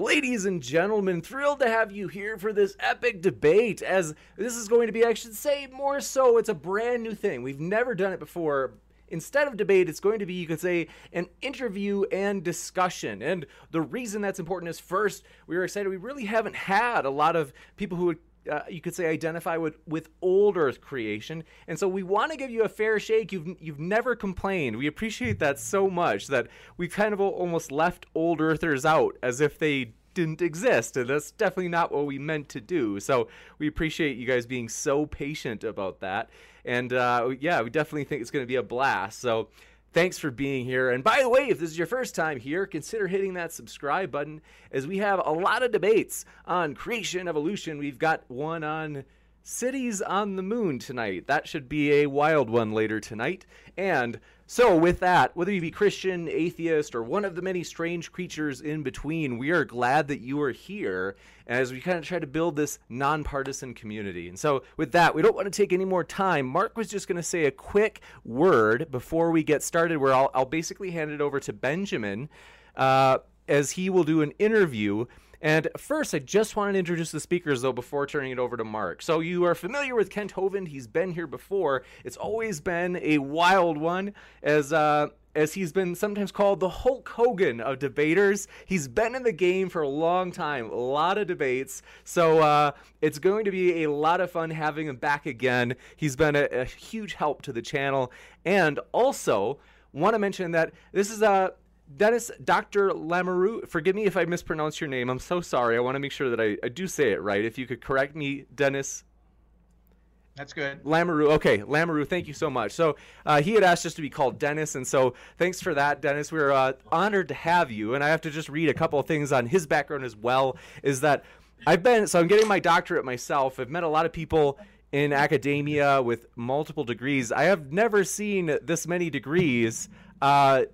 Ladies and gentlemen, thrilled to have you here for this epic debate. As this is going to be, I should say, more so, it's a brand new thing. We've never done it before. Instead of debate, it's going to be, you could say, an interview and discussion. And the reason that's important is first, we were excited. We really haven't had a lot of people who would uh, you could say identify with with old earth creation. And so we want to give you a fair shake. You've you've never complained. We appreciate that so much that we kind of almost left old earthers out as if they didn't exist and that's definitely not what we meant to do. So we appreciate you guys being so patient about that. And uh, yeah we definitely think it's going to be a blast. So Thanks for being here. And by the way, if this is your first time here, consider hitting that subscribe button as we have a lot of debates on creation, evolution. We've got one on cities on the moon tonight. That should be a wild one later tonight. And so, with that, whether you be Christian, atheist, or one of the many strange creatures in between, we are glad that you are here as we kind of try to build this nonpartisan community. And so, with that, we don't want to take any more time. Mark was just going to say a quick word before we get started, where I'll, I'll basically hand it over to Benjamin uh, as he will do an interview and first, I just wanted to introduce the speakers, though, before turning it over to Mark. So, you are familiar with Kent Hovind. He's been here before. It's always been a wild one, as uh, as he's been sometimes called the Hulk Hogan of debaters. He's been in the game for a long time, a lot of debates. So uh, it's going to be a lot of fun having him back again. He's been a, a huge help to the channel. And also, want to mention that this is a Dennis, Dr. Lamoureux, forgive me if I mispronounce your name. I'm so sorry. I want to make sure that I, I do say it right. If you could correct me, Dennis. That's good. Lamoureux. Okay, Lamoureux, thank you so much. So uh, he had asked just to be called Dennis, and so thanks for that, Dennis. We're uh, honored to have you. And I have to just read a couple of things on his background as well. Is that I've been, so I'm getting my doctorate myself. I've met a lot of people in academia with multiple degrees. I have never seen this many degrees. Uh,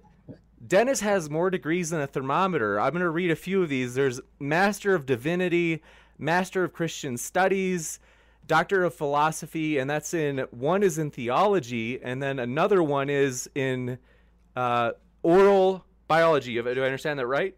Dennis has more degrees than a thermometer. I'm going to read a few of these. There's Master of Divinity, Master of Christian Studies, Doctor of Philosophy, and that's in one is in theology, and then another one is in uh, oral biology. Do I understand that right?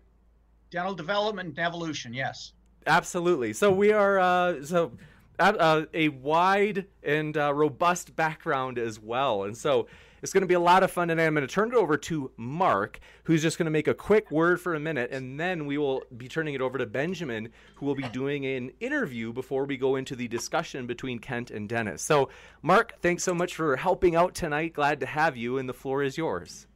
Dental development and evolution, yes. Absolutely. So we are uh, so uh, a wide and uh, robust background as well, and so it's going to be a lot of fun today. I'm going to turn it over to Mark, who's just going to make a quick word for a minute, and then we will be turning it over to Benjamin, who will be doing an interview before we go into the discussion between Kent and Dennis. So, Mark, thanks so much for helping out tonight. Glad to have you, and the floor is yours.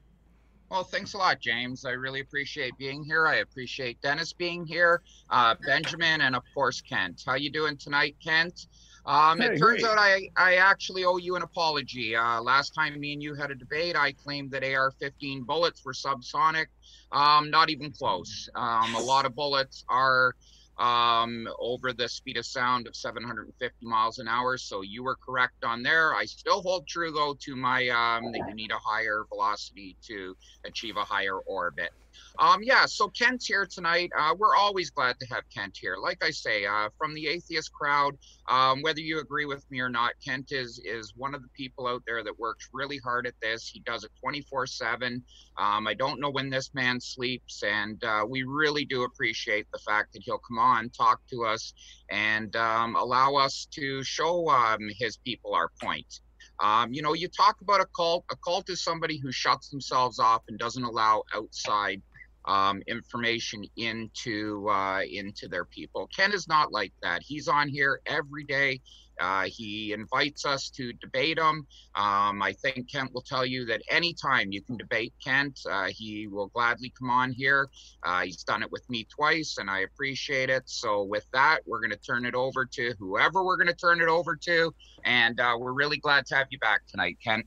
Well, thanks a lot, James. I really appreciate being here. I appreciate Dennis being here, uh, Benjamin, and of course Kent. How you doing tonight, Kent? Um, hey, it turns great. out I, I actually owe you an apology. Uh, last time me and you had a debate, I claimed that AR-15 bullets were subsonic. Um, not even close. Um, a lot of bullets are um, over the speed of sound of 750 miles an hour. So you were correct on there. I still hold true though to my um, that you need a higher velocity to achieve a higher orbit. Um, yeah, so Kent's here tonight. Uh, we're always glad to have Kent here. Like I say, uh, from the atheist crowd, um, whether you agree with me or not, Kent is is one of the people out there that works really hard at this. He does it 24/7. Um, I don't know when this man sleeps, and uh, we really do appreciate the fact that he'll come on, talk to us, and um, allow us to show um, his people our point. Um, you know, you talk about a cult. A cult is somebody who shuts themselves off and doesn't allow outside um, information into uh, into their people. Ken is not like that. He's on here every day. Uh, he invites us to debate him. Um, I think Kent will tell you that anytime you can debate Kent, uh, he will gladly come on here. Uh, he's done it with me twice, and I appreciate it. So, with that, we're going to turn it over to whoever we're going to turn it over to. And uh, we're really glad to have you back tonight, Kent.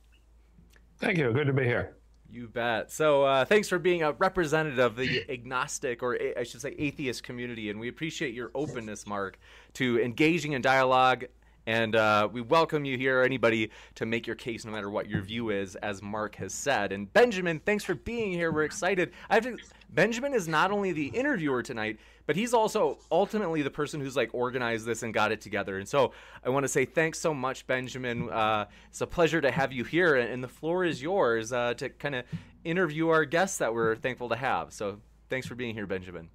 Thank you. Good to be here. You bet. So, uh, thanks for being a representative of the agnostic, or I should say, atheist community, and we appreciate your openness, Mark, to engaging in dialogue. And uh, we welcome you here, anybody, to make your case, no matter what your view is, as Mark has said. And Benjamin, thanks for being here. We're excited. I have to. Benjamin is not only the interviewer tonight, but he's also ultimately the person who's like organized this and got it together. And so I want to say thanks so much, Benjamin. Uh, it's a pleasure to have you here, and the floor is yours uh, to kind of interview our guests that we're thankful to have. So thanks for being here, Benjamin.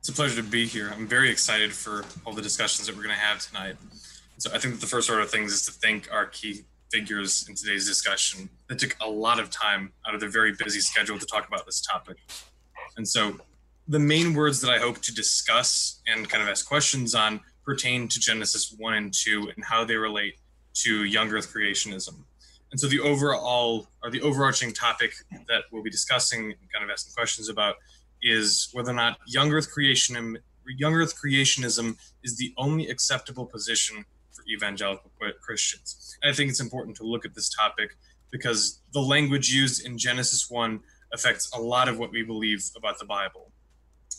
It's a pleasure to be here. I'm very excited for all the discussions that we're going to have tonight. So I think the first order of things is to thank our key figures in today's discussion that took a lot of time out of their very busy schedule to talk about this topic. And so the main words that I hope to discuss and kind of ask questions on pertain to Genesis 1 and 2 and how they relate to young earth creationism. And so the overall or the overarching topic that we'll be discussing and kind of asking questions about is whether or not young earth creationism young earth creationism is the only acceptable position evangelical Christians. And I think it's important to look at this topic because the language used in Genesis 1 affects a lot of what we believe about the Bible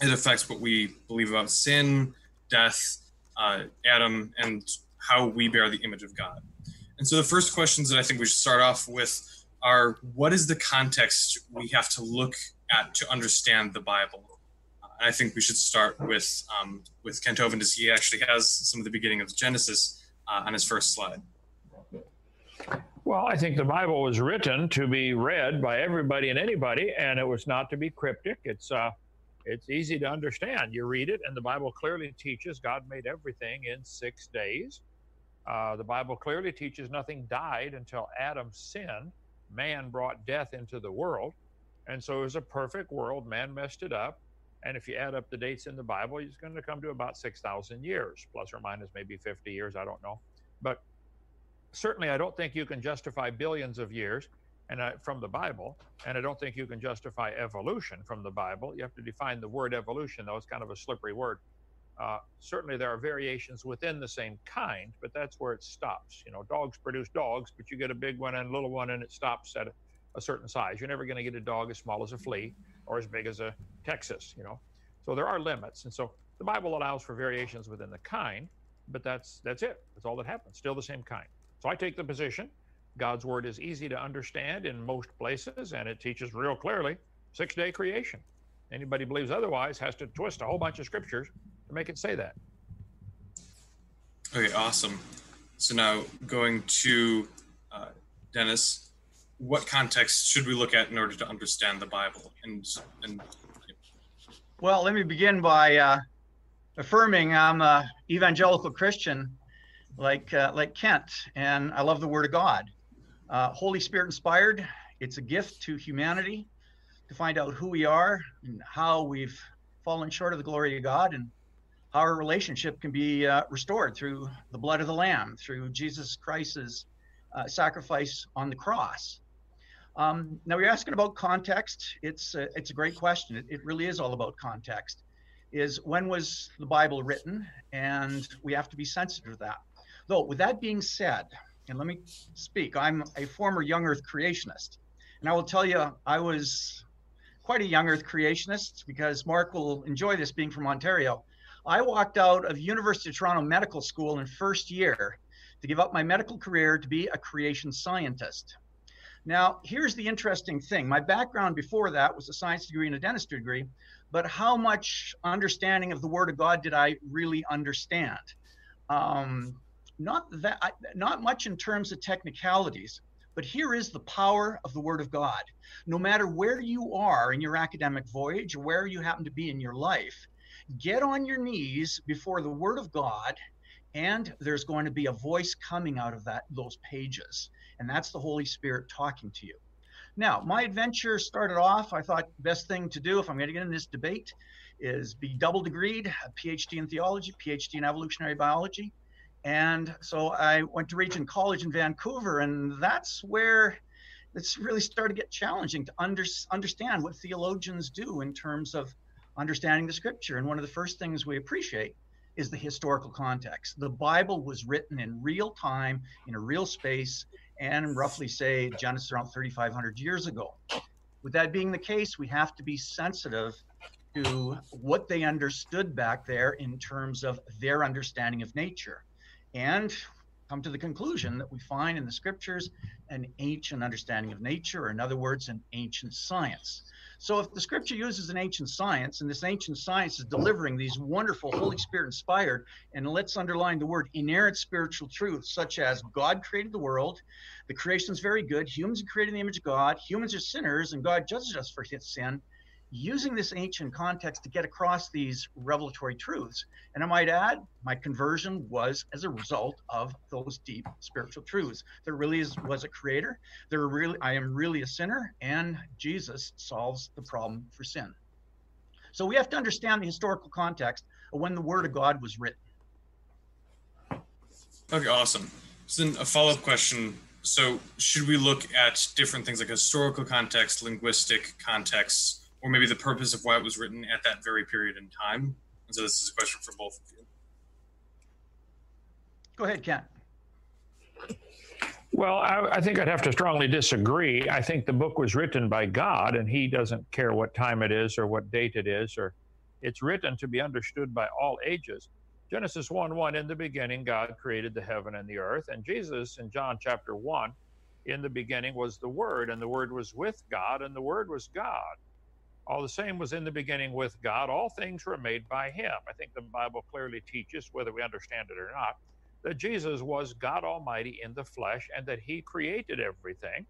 it affects what we believe about sin, death, uh, Adam, and how we bear the image of God. And so the first questions that I think we should start off with are what is the context we have to look at to understand the Bible? I think we should start with um, with Kent Hovind as he actually has some of the beginning of Genesis uh, on his first slide. Well, I think the Bible was written to be read by everybody and anybody, and it was not to be cryptic. It's uh, it's easy to understand. You read it, and the Bible clearly teaches God made everything in six days. Uh, the Bible clearly teaches nothing died until Adam sinned. Man brought death into the world. And so it was a perfect world. Man messed it up. And if you add up the dates in the Bible, it's going to come to about 6,000 years, plus or minus maybe 50 years. I don't know. But certainly, I don't think you can justify billions of years and I, from the Bible. And I don't think you can justify evolution from the Bible. You have to define the word evolution, though it's kind of a slippery word. Uh, certainly, there are variations within the same kind, but that's where it stops. You know, dogs produce dogs, but you get a big one and a little one, and it stops at a, certain size. You're never going to get a dog as small as a flea or as big as a Texas. You know, so there are limits, and so the Bible allows for variations within the kind, but that's that's it. That's all that happens. Still the same kind. So I take the position God's word is easy to understand in most places, and it teaches real clearly six day creation. Anybody believes otherwise has to twist a whole bunch of scriptures to make it say that. Okay, awesome. So now going to uh, Dennis, what context should we look at in order to understand the Bible? And and well, let me begin by uh, affirming I'm a evangelical Christian, like uh, like Kent, and I love the Word of God. Uh, Holy Spirit inspired. It's a gift to humanity to find out who we are and how we've fallen short of the glory of God and how our relationship can be uh, restored through the blood of the Lamb, through Jesus Christ's uh, sacrifice on the cross. Um, now you're asking about context. It's a, it's a great question. It, it really is all about context. Is when was the Bible written? And we have to be sensitive to that. Though, with that being said, and let me speak. I'm a former young Earth creationist. And I will tell you, I was quite a young Earth creationist because Mark will enjoy this being from Ontario. I walked out of University of Toronto Medical School in first year to give up my medical career to be a creation scientist. Now, here's the interesting thing. My background before that was a science degree and a dentistry degree, but how much understanding of the Word of God did I really understand? Um, not that not much in terms of technicalities but here is the power of the word of god no matter where you are in your academic voyage or where you happen to be in your life get on your knees before the word of god and there's going to be a voice coming out of that those pages and that's the holy spirit talking to you now my adventure started off i thought best thing to do if i'm going to get in this debate is be double degreed a phd in theology phd in evolutionary biology and so I went to Regent College in Vancouver, and that's where it's really started to get challenging to under, understand what theologians do in terms of understanding the scripture. And one of the first things we appreciate is the historical context. The Bible was written in real time, in a real space, and roughly say Genesis around 3,500 years ago. With that being the case, we have to be sensitive to what they understood back there in terms of their understanding of nature. And come to the conclusion that we find in the scriptures an ancient understanding of nature, or in other words, an ancient science. So if the scripture uses an ancient science and this ancient science is delivering these wonderful Holy Spirit inspired, and let's underline the word inerrant spiritual truths, such as God created the world, the creation is very good, humans are created in the image of God, humans are sinners, and God judges us for his sin using this ancient context to get across these revelatory truths. And I might add, my conversion was as a result of those deep spiritual truths. There really is, was a creator. There really, I am really a sinner, and Jesus solves the problem for sin. So we have to understand the historical context of when the Word of God was written. Okay, awesome. So then a follow-up question. So should we look at different things like historical context, linguistic context, or maybe the purpose of why it was written at that very period in time. And so this is a question for both of you. Go ahead, Ken. Well, I, I, think I'd have to strongly disagree. I think the book was written by God, and He doesn't care what time it is or what date it is, or it's written to be understood by all ages. Genesis 1 1, in the beginning, God created the heaven and the earth. And Jesus in John chapter 1, in the beginning was the Word, and the Word was with God, and the Word was God. All the same was in the beginning with God. All things were made by him. I think the Bible clearly teaches, whether we understand it or not, that Jesus was God Almighty in the flesh and that he created everything.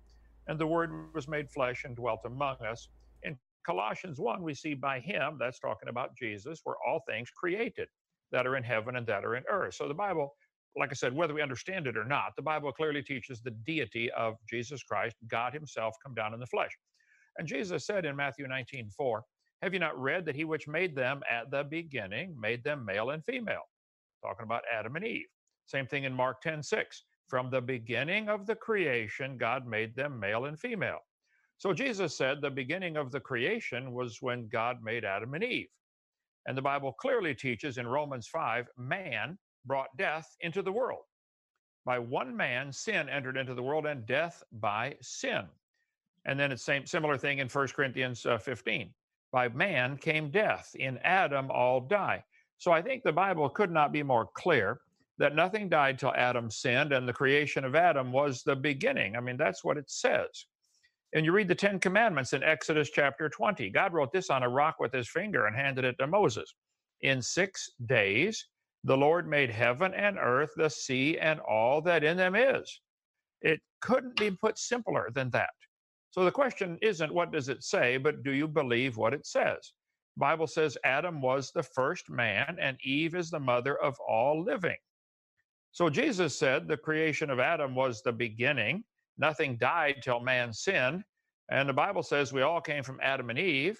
And the Word was made flesh and dwelt among us. In Colossians 1, we see by him, that's talking about Jesus, were all things created that are in heaven and that are in earth. So the Bible, like I said, whether we understand it or not, the Bible clearly teaches the deity of Jesus Christ, God Himself come down in the flesh. And Jesus said in Matthew 19, 4, Have you not read that he which made them at the beginning made them male and female? Talking about Adam and Eve. Same thing in Mark 10, 6. From the beginning of the creation, God made them male and female. So Jesus said the beginning of the creation was when God made Adam and Eve. And the Bible clearly teaches in Romans 5 man brought death into the world. By one man, sin entered into the world, and death by sin. And then it's same similar thing in 1 Corinthians uh, 15. By man came death. In Adam all die. So I think the Bible could not be more clear that nothing died till Adam sinned, and the creation of Adam was the beginning. I mean, that's what it says. And you read the Ten Commandments in Exodus chapter 20. God wrote this on a rock with his finger and handed it to Moses. In six days, the Lord made heaven and earth, the sea, and all that in them is. It couldn't be put simpler than that. So the question isn't what does it say, but do you believe what it says? Bible says Adam was the first man and Eve is the mother of all living. So Jesus said the creation of Adam was the beginning. Nothing died till man sinned. And the Bible says we all came from Adam and Eve.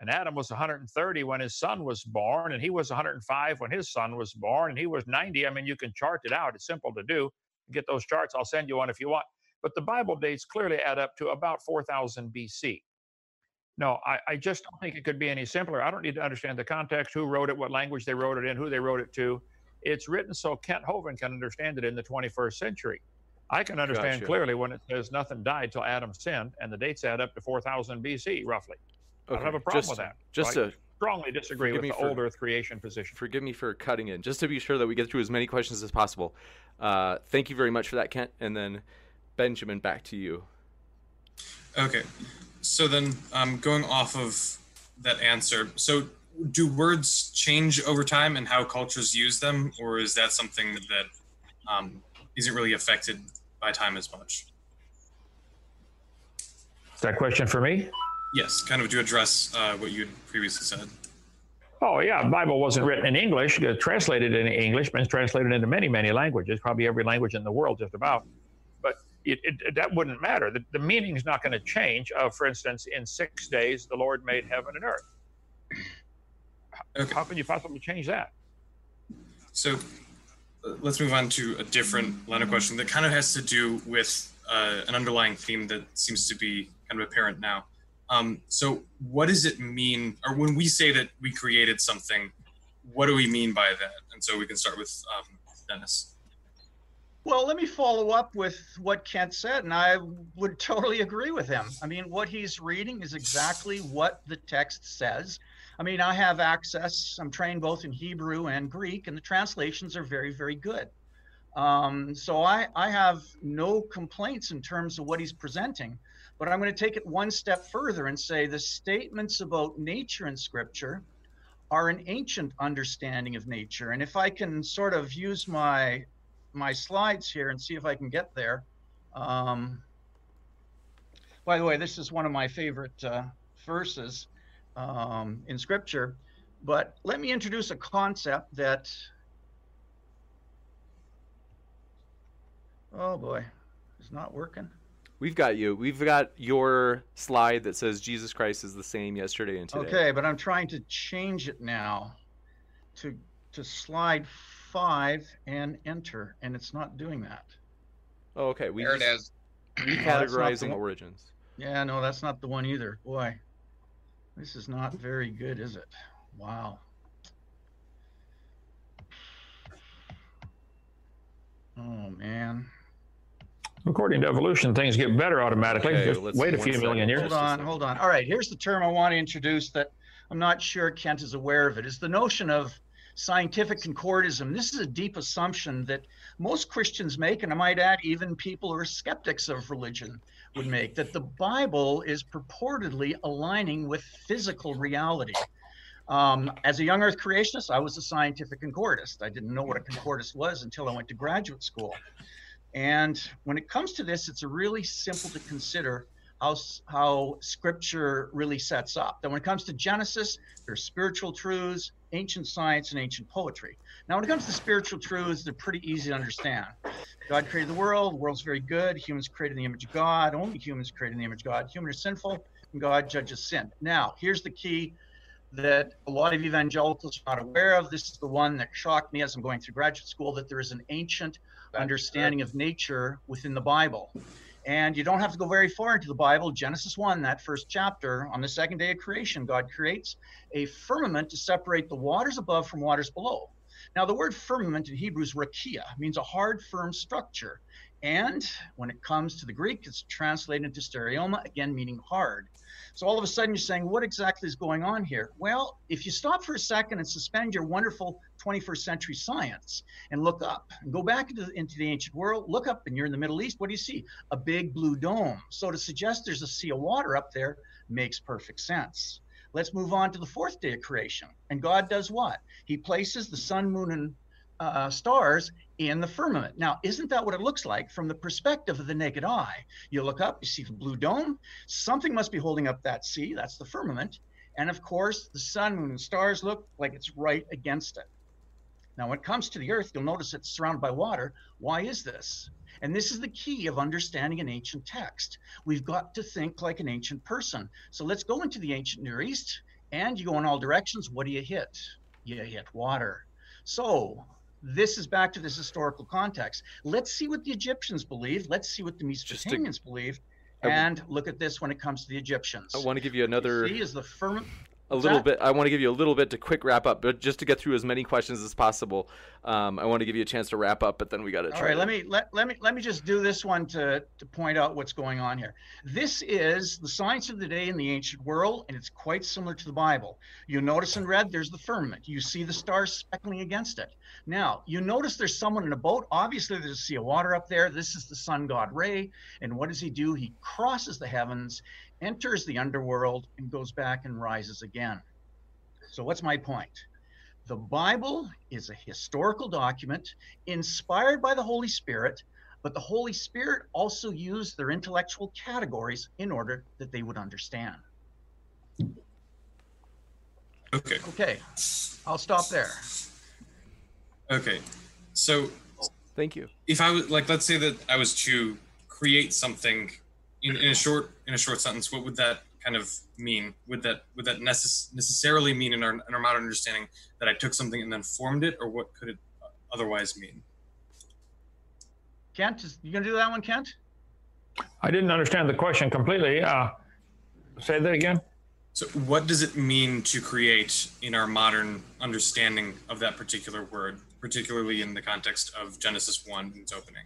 And Adam was 130 when his son was born, and he was 105 when his son was born, and he was 90. I mean, you can chart it out. It's simple to do. Get those charts. I'll send you one if you want but the Bible dates clearly add up to about 4000 BC. No, I, I, just don't think it could be any simpler. I don't need to understand the context, who wrote it, what language they wrote it in, who they wrote it to. It's written so Kent Hovind can understand it in the 21st century. I can understand gotcha. clearly when it says nothing died till Adam sinned, and the dates add up to 4000 BC, roughly. Okay. I don't have a problem just, with that. Just to strongly disagree with the for, old Earth creation position. Forgive me for cutting in, just to be sure that we get through as many questions as possible. Uh, thank you very much for that, Kent. And then Benjamin, back to you. Okay. So then, um, going off of that answer, so do words change over time and how cultures use them, or is that something that um, not really affected by time as much? Is that question for me? Yes, kind of to address uh, what you had previously said. Oh yeah, Bible wasn't written in English, translated in English, but it's translated into many, many languages, probably every language in the world, just about it, it, that wouldn't matter. The, the meaning is not going to change. Of, for instance, in six days the Lord made heaven and earth. Okay. How can you possibly change that? So uh, let's move on to a different line of question that kind of has to do with uh, an underlying theme that seems to be kind of apparent now. Um, so, what does it mean, or when we say that we created something, what do we mean by that? And so we can start with um, Dennis. Well, let me follow up with what Kent said, and I would totally agree with him. I mean, what he's reading is exactly what the text says. I mean, I have access, I'm trained both in Hebrew and Greek, and the translations are very, very good. Um, so I, I have no complaints in terms of what he's presenting, but I'm going to take it one step further and say the statements about nature in Scripture are an ancient understanding of nature. And if I can sort of use my my slides here and see if I can get there. Um, by the way, this is one of my favorite uh, verses um, in Scripture. But let me introduce a concept that, oh boy, it's not working. We've got you. We've got your slide that says Jesus Christ is the same yesterday and today. Okay, but I'm trying to change it now to to slide five and enter, and it's not doing that. Oh, okay. We there it is. Recategorizing origins. Yeah, no, that's not the one either. Boy, this is not very good, is it? Wow. Oh man. According to evolution, things get better automatically. Okay, Just wait a few second. million years. Hold on, hold on. All right, here's the term I want to introduce that I'm not sure Kent is aware of it. It's the notion of scientific concordism. This is a deep assumption that most Christians make, and I might add, even people who are skeptics of religion would make, that the Bible is purportedly aligning with physical reality. Um, as a young earth creationist, I was a scientific concordist. I didn't know what a concordist was until I went to graduate school. And when it comes to this, it's really simple to consider how, how scripture really sets up. That when it comes to Genesis, there's spiritual truths, ancient science, and ancient poetry. Now, when it comes to spiritual truths, they're pretty easy to understand. God created the world, the world's very good, humans created in the image of God, only humans created in the image of God. Humans are sinful, and God judges sin. Now, here's the key that a lot of evangelicals are not aware of. This is the one that shocked me as I'm going through graduate school that there is an ancient understanding of nature within the Bible. And you don't have to go very far into the Bible. Genesis 1, that first chapter, on the second day of creation, God creates a firmament to separate the waters above from waters below. Now, the word firmament in Hebrew is rakia, means a hard, firm structure. And when it comes to the Greek, it's translated into stereoma, again meaning hard. So all of a sudden you're saying, what exactly is going on here? Well, if you stop for a second and suspend your wonderful 21st century science and look up and go back into, into the ancient world, look up and you're in the Middle East, what do you see? A big blue dome. So to suggest there's a sea of water up there makes perfect sense. Let's move on to the fourth day of creation. And God does what? He places the sun, moon, and uh, stars in the firmament. Now, isn't that what it looks like from the perspective of the naked eye? You look up, you see the blue dome. Something must be holding up that sea. That's the firmament. And of course, the sun, moon, and stars look like it's right against it. Now, when it comes to the earth, you'll notice it's surrounded by water. Why is this? And this is the key of understanding an ancient text. We've got to think like an ancient person. So let's go into the ancient Near East and you go in all directions. What do you hit? You hit water. So this is back to this historical context. Let's see what the Egyptians believed. Let's see what the Mesopotamians to, believed. And look at this when it comes to the Egyptians. I want to give you another. See, is the firm a little bit. I want to give you a little bit to quick wrap up, but just to get through as many questions as possible. Um, I want to give you a chance to wrap up, but then we got to try. All right, let me let, let me let me just do this one to to point out what's going on here. This is the science of the day in the ancient world, and it's quite similar to the Bible. You notice in red, there's the firmament. You see the stars speckling against it. Now you notice there's someone in a boat. Obviously, there's a sea of water up there. This is the sun god Ray, and what does he do? He crosses the heavens enters the underworld and goes back and rises again. So, what's my point? The Bible is a historical document inspired by the Holy Spirit, but the Holy Spirit also used their intellectual categories in order that they would understand. Okay. Okay. I'll stop there. Okay. So, thank you. If I was like, let's say that I was to create something in, in a short in a short sentence, what would that kind of mean? Would that would that necess- necessarily mean in our in our modern understanding that I took something and then formed it, or what could it otherwise mean? Kent, is, you gonna do that one, Kent? I didn't understand the question completely. Uh, say that again. So, what does it mean to create in our modern understanding of that particular word, particularly in the context of Genesis 1 and its opening?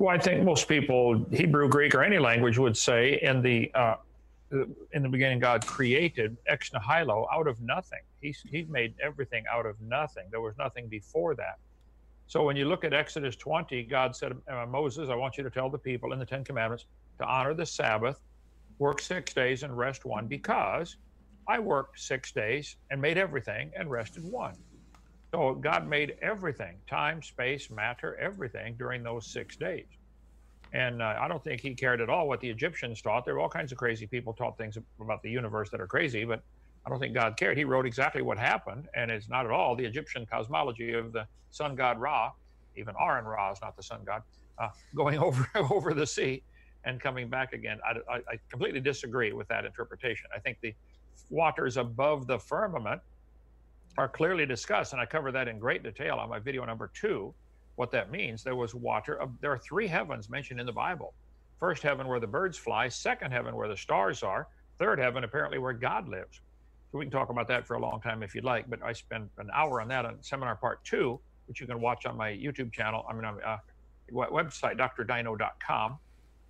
Well, I think most people, Hebrew, Greek, or any language, would say in the uh, in the beginning, God created ex nihilo out of nothing. He He made everything out of nothing. There was nothing before that. So when you look at Exodus 20, God said, uh, Moses, I want you to tell the people in the Ten Commandments to honor the Sabbath, work six days and rest one, because I worked six days and made everything and rested one. So God made everything time, space, matter, everything during those six days. And uh, I don't think he cared at all what the Egyptians taught. There were all kinds of crazy people taught things about the universe that are crazy, but I don't think God cared. He wrote exactly what happened, and it's not at all the Egyptian cosmology of the sun god Ra. Even Aaron Ra is not the sun god. Uh, going over over the sea and coming back again. I, I, I completely disagree with that interpretation. I think the waters above the firmament are clearly discussed, and I cover that in great detail on my video number two. What that means, there was water. There are three heavens mentioned in the Bible. First heaven where the birds fly, second heaven where the stars are, third heaven apparently where God lives. So we can talk about that for a long time if you'd like, but I spent an hour on that on seminar part two, which you can watch on my YouTube channel, I mean, on uh, website, drdino.com,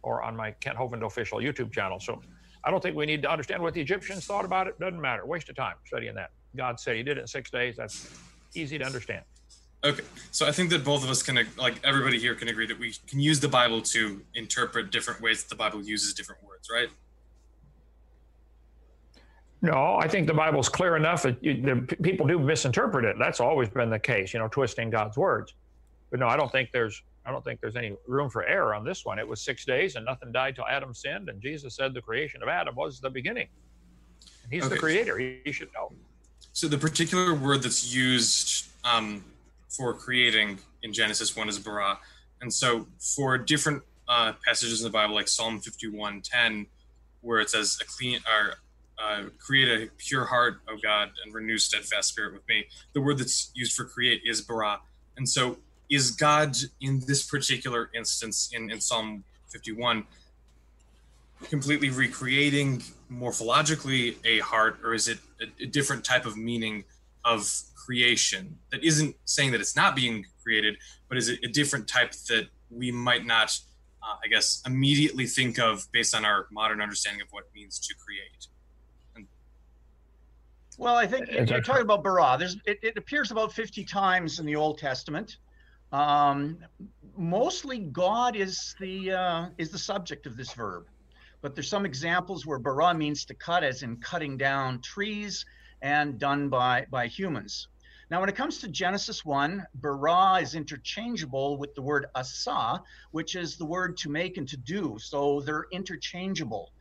or on my Kent Hovind official YouTube channel. So I don't think we need to understand what the Egyptians thought about it. Doesn't matter. Waste of time studying that. God said he did it in six days. That's easy to understand. Okay, so I think that both of us can, like everybody here, can agree that we can use the Bible to interpret different ways that the Bible uses different words, right? No, I think the Bible's clear enough. That you, the, people do misinterpret it. That's always been the case, you know, twisting God's words. But no, I don't think there's I don't think there's any room for error on this one. It was six days and nothing died till Adam sinned, and Jesus said the creation of Adam was the beginning. And he's okay. the creator. He, he, should know. So the particular word that's used um, for creating in Genesis 1 is bara. And so for different uh, passages in the Bible, like Psalm 51 10, where it says, a clean or uh, create a pure heart, O God, and renew steadfast spirit with me. The word that's used for create is bara. And so is God in this particular instance in, in Psalm 51 completely recreating morphologically a heart, or is it a, a different type of meaning of creation that isn't saying that it's not being created, but is it a different type that we might not, uh, I guess, immediately think of based on our modern understanding of what it means to create? And well, I think you're talking about bara. There's it, it, appears about 50 times in the Old Testament. Um, mostly, God is the uh, is the subject of this verb, but there's some examples where bara means to cut, as in cutting down trees, and done by by humans. Now, when it comes to Genesis 1, bara is interchangeable with the word asa, which is the word to make and to do. So they're interchangeable.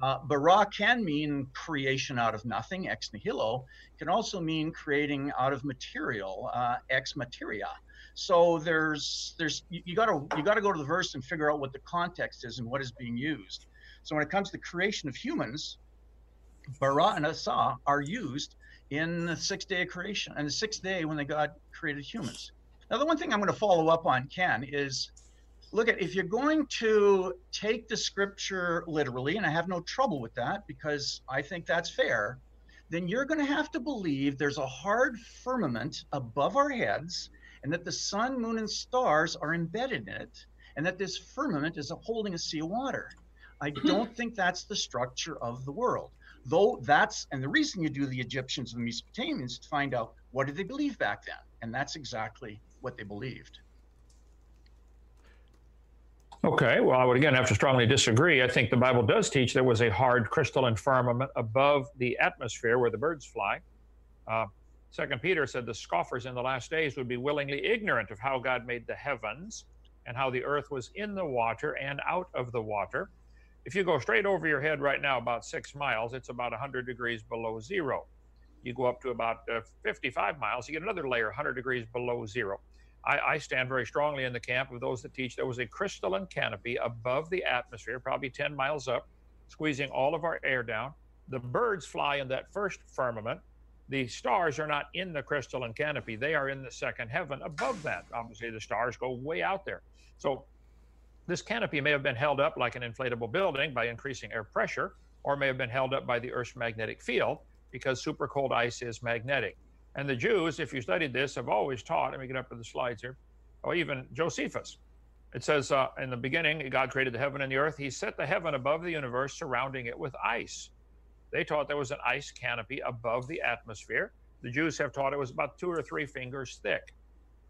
Uh, bara can mean creation out of nothing, ex nihilo. It can also mean creating out of material, uh, ex materia. So there's there's you, gotta you gotta go to the verse and figure out what the context is and what is being used. So when it comes to the creation of humans, bara and asa are used in the sixth day of creation and the sixth day when God created humans. Now, the one thing I'm going to follow up on, Ken, is look at if you're going to take the scripture literally, and I have no trouble with that because I think that's fair, then you're going to have to believe there's a hard firmament above our heads and that the sun, moon, and stars are embedded in it, and that this firmament is holding a sea of water. I don't think that's the structure of the world though that's and the reason you do the Egyptians and the Mesopotamians to find out what did they believe back then, and that's exactly what they believed. Okay, well, I would again have to strongly disagree. I think the Bible does teach there was a hard crystalline firmament above the atmosphere where the birds fly. Uh, Second Peter said the scoffers in the last days would be willingly ignorant of how God made the heavens and how the earth was in the water and out of the water. If you go straight over your head right now, about six miles, it's about 100 degrees below zero. You go up to about uh, 55 miles, you get another layer 100 degrees below zero. I, I, stand very strongly in the camp of those that teach there was a crystalline canopy above the atmosphere, probably 10 miles up, squeezing all of our air down. The birds fly in that first firmament. The stars are not in the crystalline canopy, they are in the second heaven above that. Obviously, the stars go way out there. So this canopy may have been held up like an inflatable building by increasing air pressure, or may have been held up by the Earth's magnetic field because super cold ice is magnetic. And the Jews, if you studied this, have always taught, let me get up to the slides here, or even Josephus. It says, uh, in the beginning, God created the heaven and the earth. He set the heaven above the universe, surrounding it with ice. They taught there was an ice canopy above the atmosphere. The Jews have taught it was about two or three fingers thick.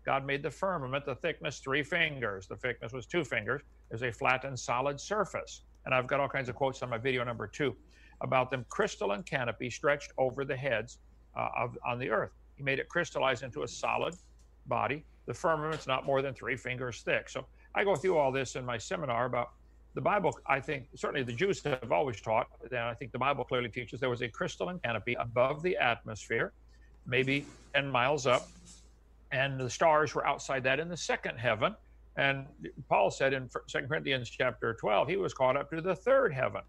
God made the firmament, the thickness three fingers. The thickness was two fingers. There's a flat and solid surface. And I've got all kinds of quotes on my video number two about them crystalline canopy stretched over the heads uh, of, on the earth. He made it crystallize into a solid body. The firmament's not more than three fingers thick. So I go through all this in my seminar about the Bible. I think certainly the Jews have always taught, and I think the Bible clearly teaches there was a crystalline canopy above the atmosphere, maybe 10 miles up, and the stars were outside that in the second heaven. And Paul said in 2 Corinthians chapter 12, he was caught up to the third heaven.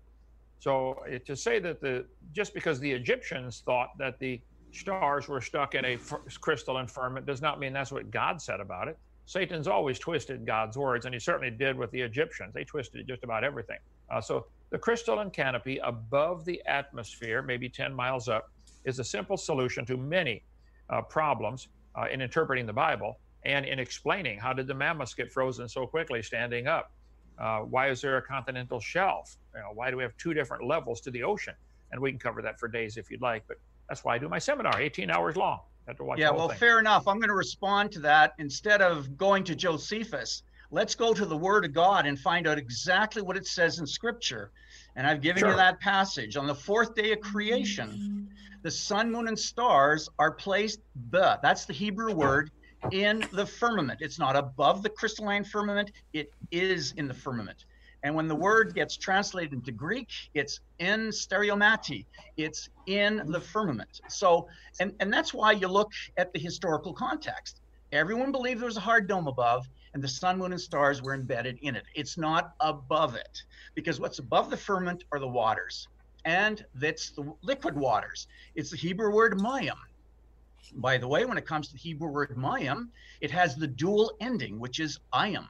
So to say that the just because the Egyptians thought that the stars were stuck in a crystalline firmament does not mean that's what God said about it. Satan's always twisted God's words, and he certainly did with the Egyptians. They twisted just about everything. Uh, so the crystalline canopy above the atmosphere, maybe 10 miles up, is a simple solution to many uh, problems uh, in interpreting the Bible and in explaining how did the mammoths get frozen so quickly standing up? Uh, why is there a continental shelf? You know, why do we have two different levels to the ocean? And we can cover that for days if you'd like, but that's why I do my seminar, 18 hours long. Have to watch yeah, well, thing. fair enough. I'm going to respond to that instead of going to Josephus. Let's go to the Word of God and find out exactly what it says in Scripture. And I've given sure. you that passage. On the fourth day of creation, the sun, moon, and stars are placed, the, that's the Hebrew word, in the firmament. It's not above the crystalline firmament, it is in the firmament. And when the word gets translated into Greek, it's in stereomati, it's in the firmament. So, and, and that's why you look at the historical context. Everyone believed there was a hard dome above, and the sun, moon, and stars were embedded in it. It's not above it, because what's above the firmament are the waters, and that's the liquid waters. It's the Hebrew word mayim. By the way, when it comes to the Hebrew word mayim, it has the dual ending, which is ayim.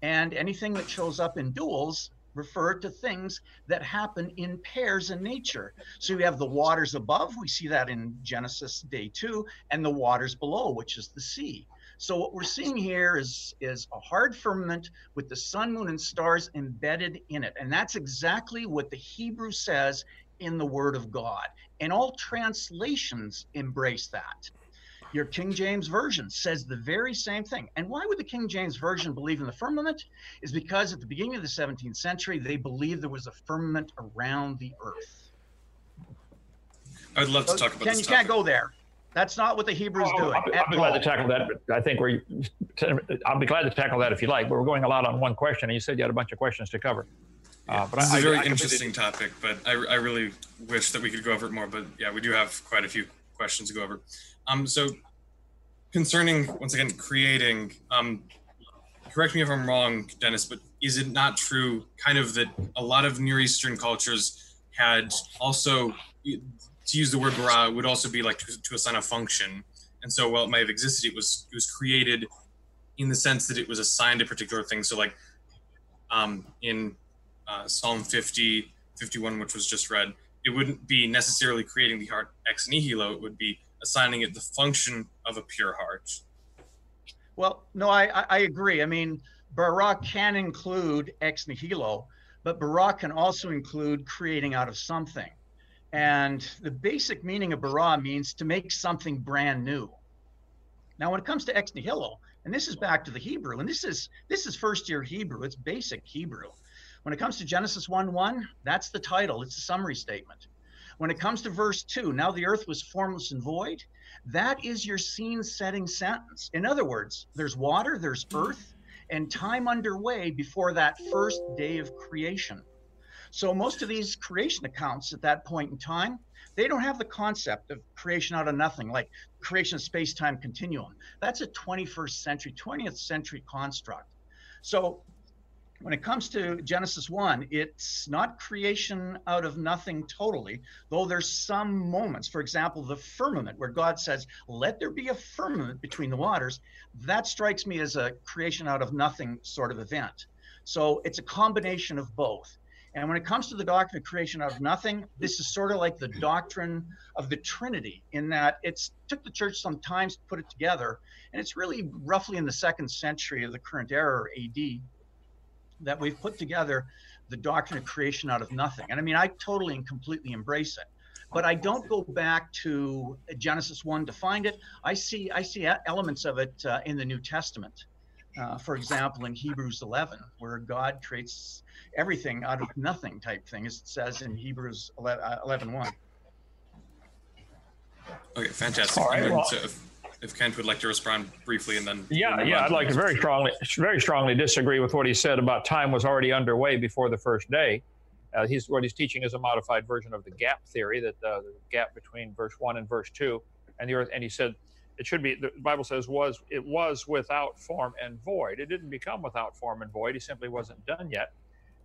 And anything that shows up in duals refer to things that happen in pairs in nature. So we have the waters above, we see that in Genesis day two, and the waters below, which is the sea. So what we're seeing here is, is a hard firmament with the sun, moon, and stars embedded in it. And that's exactly what the Hebrew says in the Word of God. And all translations embrace that. Your King James Version says the very same thing. And why would the King James Version believe in the firmament? Is because at the beginning of the 17th century, they believed there was a firmament around the earth. I'd love to talk about Ken, You can't go there. That's not what the Hebrews oh, doing. I'll be, I'll be glad to tackle that, but I think we're. I'll be glad to tackle that if you like. But we're going a lot on one question, and you said you had a bunch of questions to cover. Uh, but this I, is a very I, I interesting topic, but I, I really wish that we could go over it more. But yeah, we do have quite a few questions to go over. Um, so concerning once again creating, um, correct me if I'm wrong, Dennis, but is it not true, kind of that a lot of Near Eastern cultures had also to use the word bara would also be like to, to assign a function, and so while it might have existed, it was it was created in the sense that it was assigned a particular thing. So like um, in uh, Psalm 50, 51, which was just read, it wouldn't be necessarily creating the heart ex nihilo. It would be assigning it the function of a pure heart. Well, no, I, I agree. I mean, bara can include ex nihilo, but bara can also include creating out of something. And the basic meaning of bara means to make something brand new. Now, when it comes to ex nihilo, and this is back to the Hebrew, and this is this is first year Hebrew, it's basic Hebrew. When it comes to Genesis 1 1, that's the title, it's a summary statement. When it comes to verse 2, now the earth was formless and void, that is your scene setting sentence. In other words, there's water, there's earth, and time underway before that first day of creation. So most of these creation accounts at that point in time, they don't have the concept of creation out of nothing, like creation of space-time continuum. That's a 21st century, 20th century construct. So when it comes to Genesis 1, it's not creation out of nothing totally, though there's some moments. For example, the firmament, where God says, Let there be a firmament between the waters. That strikes me as a creation out of nothing sort of event. So it's a combination of both. And when it comes to the doctrine of creation out of nothing, this is sort of like the doctrine of the Trinity, in that it took the church some time to put it together, and it's really roughly in the second century of the current era, AD, that we've put together the doctrine of creation out of nothing. And I mean, I totally and completely embrace it. But I don't go back to Genesis one to find it. I see I see elements of it uh, in the New Testament. Uh, for example, in Hebrews 11, where God creates everything out of nothing type thing, as it says in Hebrews 11, uh, 1. Okay, fantastic. Right, well, so if, if Kent would like to respond briefly and then. Yeah, yeah, I'd like to very strongly, very strongly disagree with what he said about time was already underway before the first day. Uh, he's, what he's teaching is a modified version of the gap theory, that uh, the gap between verse 1 and verse 2 and the earth. And he said it should be the bible says was it was without form and void. It didn't become without form and void. He simply wasn't done yet.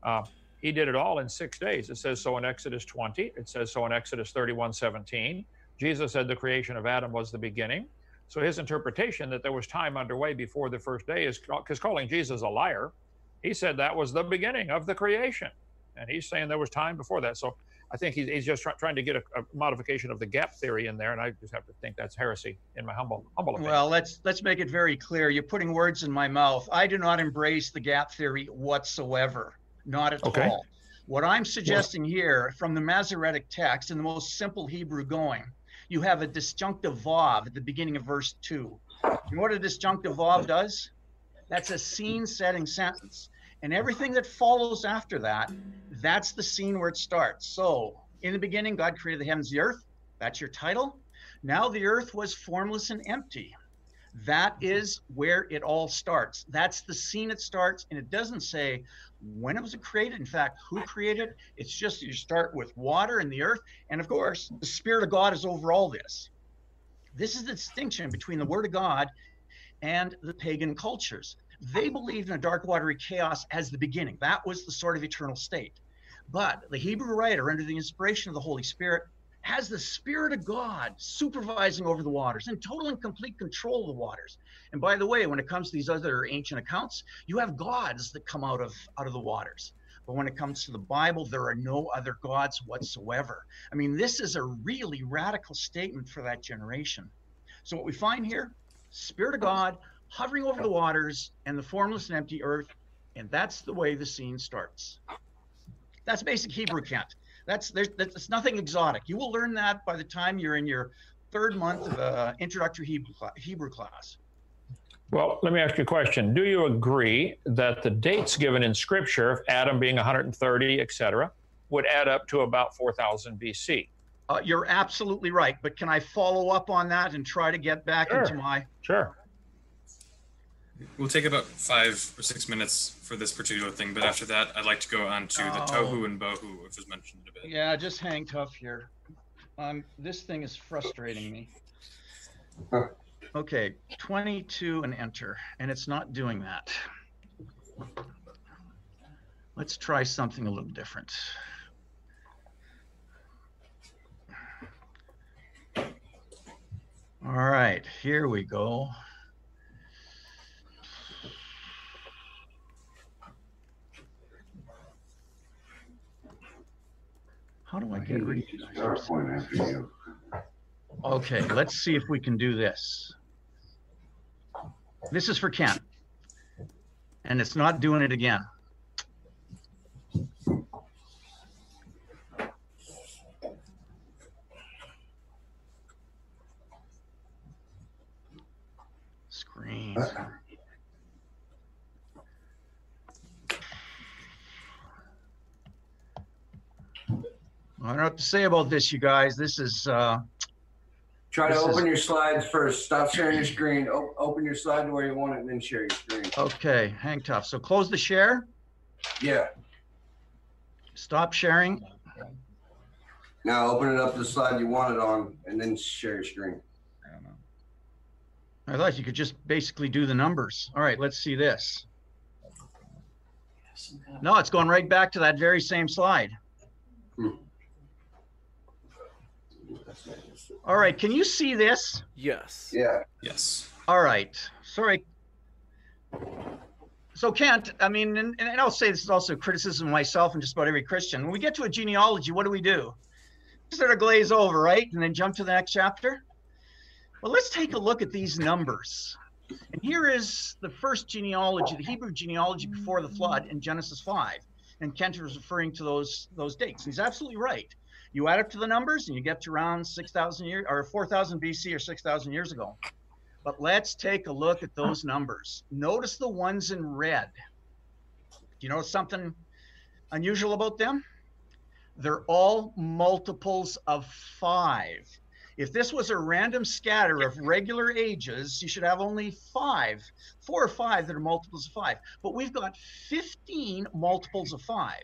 Uh, he did it all in six days. It says so in exodus 20 it says so in exodus 31 17 jesus said the creation of adam was the beginning. So his interpretation that there was time underway before the first day is because calling jesus a liar he said that was the beginning of the creation. And he's saying there was time before that. So I think he's, he's just try, trying to get a, a, modification of the gap theory in there, and I just have to think that's heresy in my humble humble opinion. Well, let's let's make it very clear. You're putting words in my mouth. I do not embrace the gap theory whatsoever, not at okay. all. What I'm suggesting yeah. here, from the Masoretic text in the most simple Hebrew going, you have a disjunctive vav at the beginning of verse two. And what a disjunctive vav does? That's a scene-setting sentence. And everything that follows after that, that's the scene where it starts. So, in the beginning, God created the heavens, the earth. That's your title. Now the earth was formless and empty. That mm-hmm. is where it all starts. That's the scene it starts. And it doesn't say when it was created. In fact, who created it? It's just you start with water and the earth. And of course, the Spirit of God is over all this. This is the distinction between the Word of God and the pagan cultures. They believed in a dark, watery chaos as the beginning. That was the sort of eternal state. But the Hebrew writer, under the inspiration of the Holy Spirit, has the Spirit of God supervising over the waters and total and complete control of the waters. And by the way, when it comes to these other ancient accounts, you have gods that come out of out of the waters. But when it comes to the Bible, there are no other gods whatsoever. I mean, this is a really radical statement for that generation. So what we find here, Spirit of God hovering over the waters and the formless and empty earth, and that's the way the scene starts. That's basic Hebrew Kent. That's there's that's nothing exotic. You will learn that by the time you're in your third month of uh, introductory Hebrew, Hebrew class. Well, let me ask you a question. Do you agree that the dates given in Scripture, of Adam being 130, etc., would add up to about 4000 BC? Uh, you're absolutely right. But can I follow up on that and try to get back sure. into my? Sure. We'll take about five or six minutes for this particular thing, but after that, I'd like to go on to the tohu and bohu, which was mentioned a bit. Yeah, just hang tough here. Um, this thing is frustrating me. Okay, 22 and enter, and it's not doing that. Let's try something a little different. All right, here we go. How do I get rid of these? Okay, let's see if we can do this. This is for Ken. And it's not doing it again. Screen. I don't know what to say about this, you guys. This is. Uh, Try to open is... your slides first. Stop sharing your screen. O- open your slide to where you want it, and then share your screen. Okay, hang tough. So close the share. Yeah. Stop sharing. Now open it up to the slide you want it on, and then share your screen. I don't know. I thought you could just basically do the numbers. All right, let's see this. No, it's going right back to that very same slide. Hmm. All right, can you see this? Yes. Yeah. Yes. All right. Sorry. so Kent, I mean, and, and I'll say this is also criticism of myself and just about every Christian. When we get to a genealogy, what do we do? Sort of glaze over, right? And then jump to the next chapter. Well, let's take a look at these numbers. And here is the first genealogy, the Hebrew genealogy before the flood in Genesis 5. And Kent was referring to those those dates. He's absolutely right. You add up to the numbers and you get to around 6,000 years or 4,000 BC or 6,000 years ago. But let's take a look at those numbers. Notice the ones in red. Do you know something unusual about them? They're all multiples of five. If this was a random scatter of regular ages, you should have only five, four or five that are multiples of five. But we've got 15 multiples of five.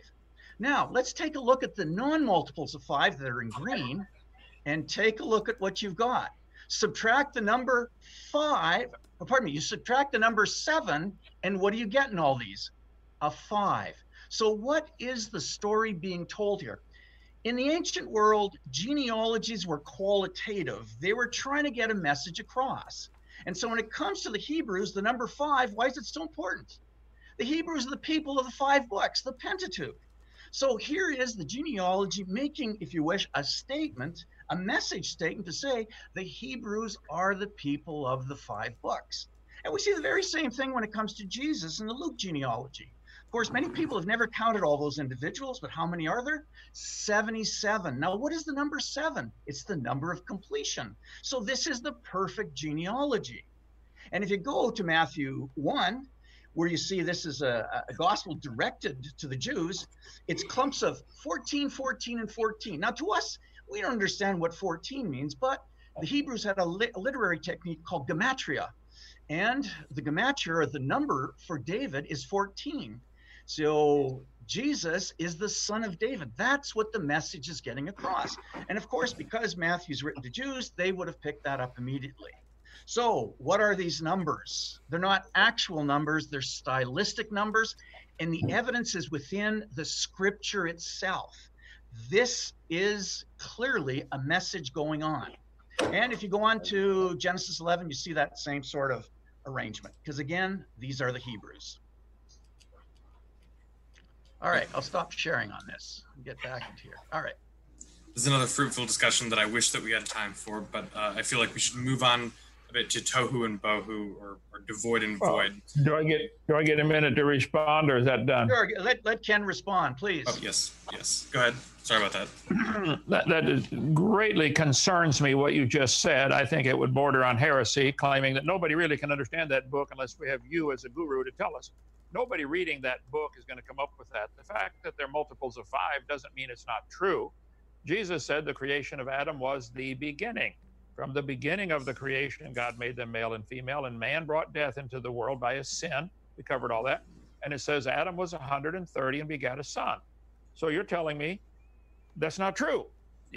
Now, let's take a look at the non multiples of five that are in green and take a look at what you've got. Subtract the number five, oh, pardon me, you subtract the number seven, and what do you get in all these? A five. So, what is the story being told here? In the ancient world, genealogies were qualitative. They were trying to get a message across. And so when it comes to the Hebrews, the number five, why is it so important? The Hebrews are the people of the five books, the Pentateuch. So here is the genealogy making, if you wish, a statement, a message statement to say the Hebrews are the people of the five books. And we see the very same thing when it comes to Jesus in the Luke genealogy Of course, many people have never counted all those individuals, but how many are there? 77. Now, what is the number seven? It's the number of completion. So, this is the perfect genealogy. And if you go to Matthew 1, where you see this is a, a, gospel directed to the Jews, it's clumps of 14, 14, and 14. Now, to us, we don't understand what 14 means, but the Hebrews had a, a literary technique called gematria. And the gematria, or the number for David, is 14. So Jesus is the son of David. That's what the message is getting across. And of course, because Matthew's written to Jews, they would have picked that up immediately. So, what are these numbers? They're not actual numbers, they're stylistic numbers, and the evidence is within the scripture itself. This is clearly a message going on. And if you go on to Genesis 11, you see that same sort of arrangement, because again, these are the Hebrews. All right, I'll stop sharing on this and get back into here. All right. This is another fruitful discussion that I wish that we had time for, but uh, I feel like we should move on a to tohu and bohu, or, or devoid and well, void. Do I get do I get a minute to respond, or is that done? Sure. Let let Ken respond, please. Oh yes, yes. Go ahead. Sorry about that. that that is, greatly concerns me what you just said. I think it would border on heresy, claiming that nobody really can understand that book unless we have you as a guru to tell us nobody reading that book is going to come up with that. The fact that they're multiples of five doesn't mean it's not true. Jesus said the creation of Adam was the beginning. From the beginning of the creation, God made them male and female, and man brought death into the world by his sin. We covered all that. And it says Adam was 130 and begat a son. So you're telling me that's not true.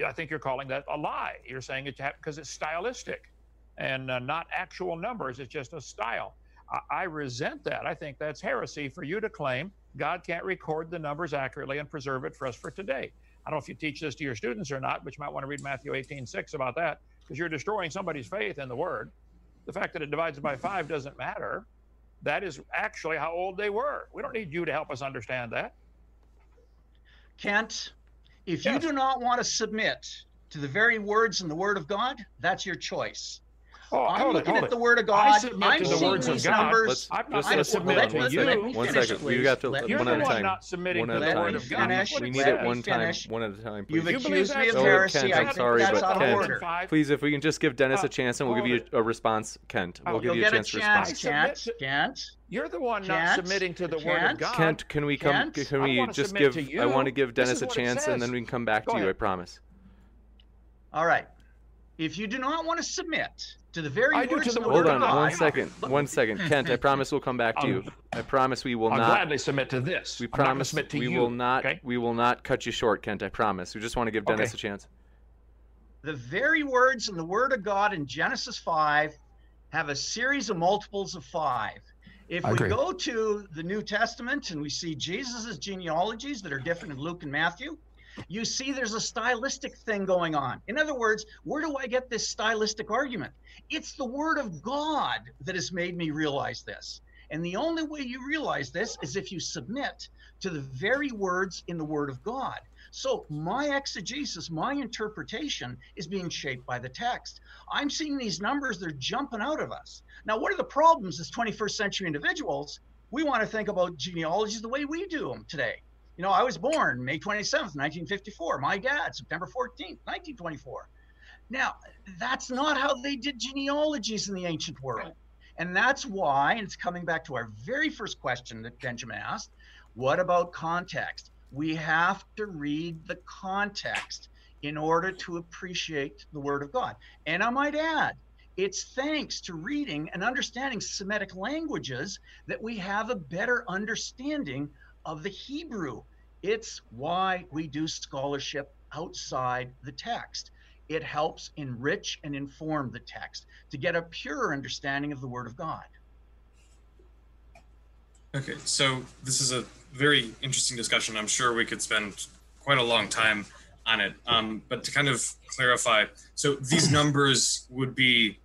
I think you're calling that a lie. You're saying it because it's stylistic and uh, not actual numbers. It's just a style. I, I resent that. I think that's heresy for you to claim God can't record the numbers accurately and preserve it for us for today. I don't know if you teach this to your students or not, but you might want to read Matthew 18, 6 about that, because you're destroying somebody's faith in the word. The fact that it divides by five doesn't matter. That is actually how old they were. We don't need you to help us understand that. Kent, if yes. you do not want to submit to the very words in the Word of God, that's your choice. Oh, I'm looking at it. the Word of God. I submit I'm to the words of God. Numbers. Let's, I'm not just, submit to you. One second. We got to let, one at a time. Not submitting one at a time. Of God. We need it one time. One at a time. Please. You've accused me of oh, heresy. I'm sorry, but Kent, please, if we can just give Dennis a chance, and we'll give you a response. Kent, we'll oh, give you a chance to respond. Kent, Kent. You're the one not submitting to the word of God. Kent, can we come? Can we just give? I want to give Dennis a chance, and then we can come back to you. I promise. All right. If you do not want to submit to the very I words do to the Hold on one second. One second. Kent, I promise we'll come back to you. I um, promise we will I'll not gladly submit to this. We promise submit to we you, will not okay? we will not cut you short, Kent. I promise. We just want to give Dennis okay. a chance. The very words in the Word of God in Genesis 5 have a series of multiples of five. If I we agree. go to the New Testament and we see Jesus' genealogies that are different in Luke and Matthew, you see there's a stylistic thing going on. In other words, where do I get this stylistic argument? It's the word of God that has made me realize this. And the only way you realize this is if you submit to the very words in the Word of God. So my exegesis, my interpretation is being shaped by the text. I'm seeing these numbers, they're jumping out of us. Now, what are the problems as 21st century individuals? We want to think about genealogies the way we do them today. You know, I was born May 27th, 1954. My dad, September 14th, 1924. Now, that's not how they did genealogies in the ancient world. And that's why, and it's coming back to our very first question that Benjamin asked what about context? We have to read the context in order to appreciate the Word of God. And I might add, it's thanks to reading and understanding Semitic languages that we have a better understanding of the Hebrew. It's why we do scholarship outside the text. It helps enrich and inform the text to get a purer understanding of the Word of God. Okay, so this is a very interesting discussion. I'm sure we could spend quite a long time on it. Um, but to kind of clarify, so these numbers would be,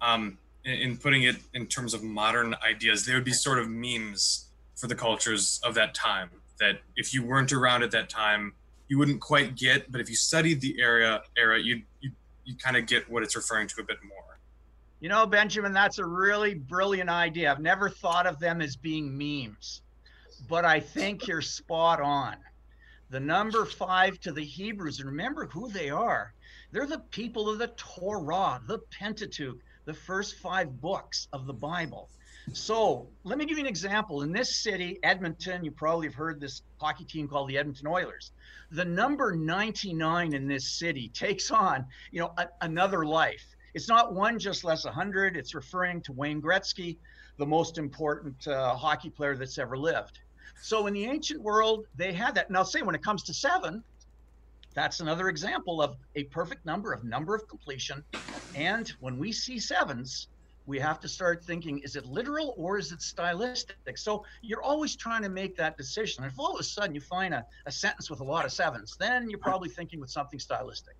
um, in, in putting it in terms of modern ideas, they would be sort of memes for the cultures of that time. That if you weren't around at that time, you wouldn't quite get. But if you studied the area era, you you you kind of get what it's referring to a bit more. You know, Benjamin, that's a really brilliant idea. I've never thought of them as being memes, but I think you're spot on. The number five to the Hebrews, and remember who they are. They're the people of the Torah, the Pentateuch, the first five books of the Bible. So let me give you an example. In this city, Edmonton, you probably have heard this hockey team called the Edmonton Oilers. The number 99 in this city takes on, you know, a, another life. It's not one just less 100. It's referring to Wayne Gretzky, the most important uh, hockey player that's ever lived. So in the ancient world, they had that. Now, say when it comes to seven, that's another example of a perfect number of number of completion. And when we see sevens, we have to start thinking is it literal or is it stylistic? So you're always trying to make that decision. And if all of a sudden you find a, a sentence with a lot of sevens, then you're probably thinking with something stylistic.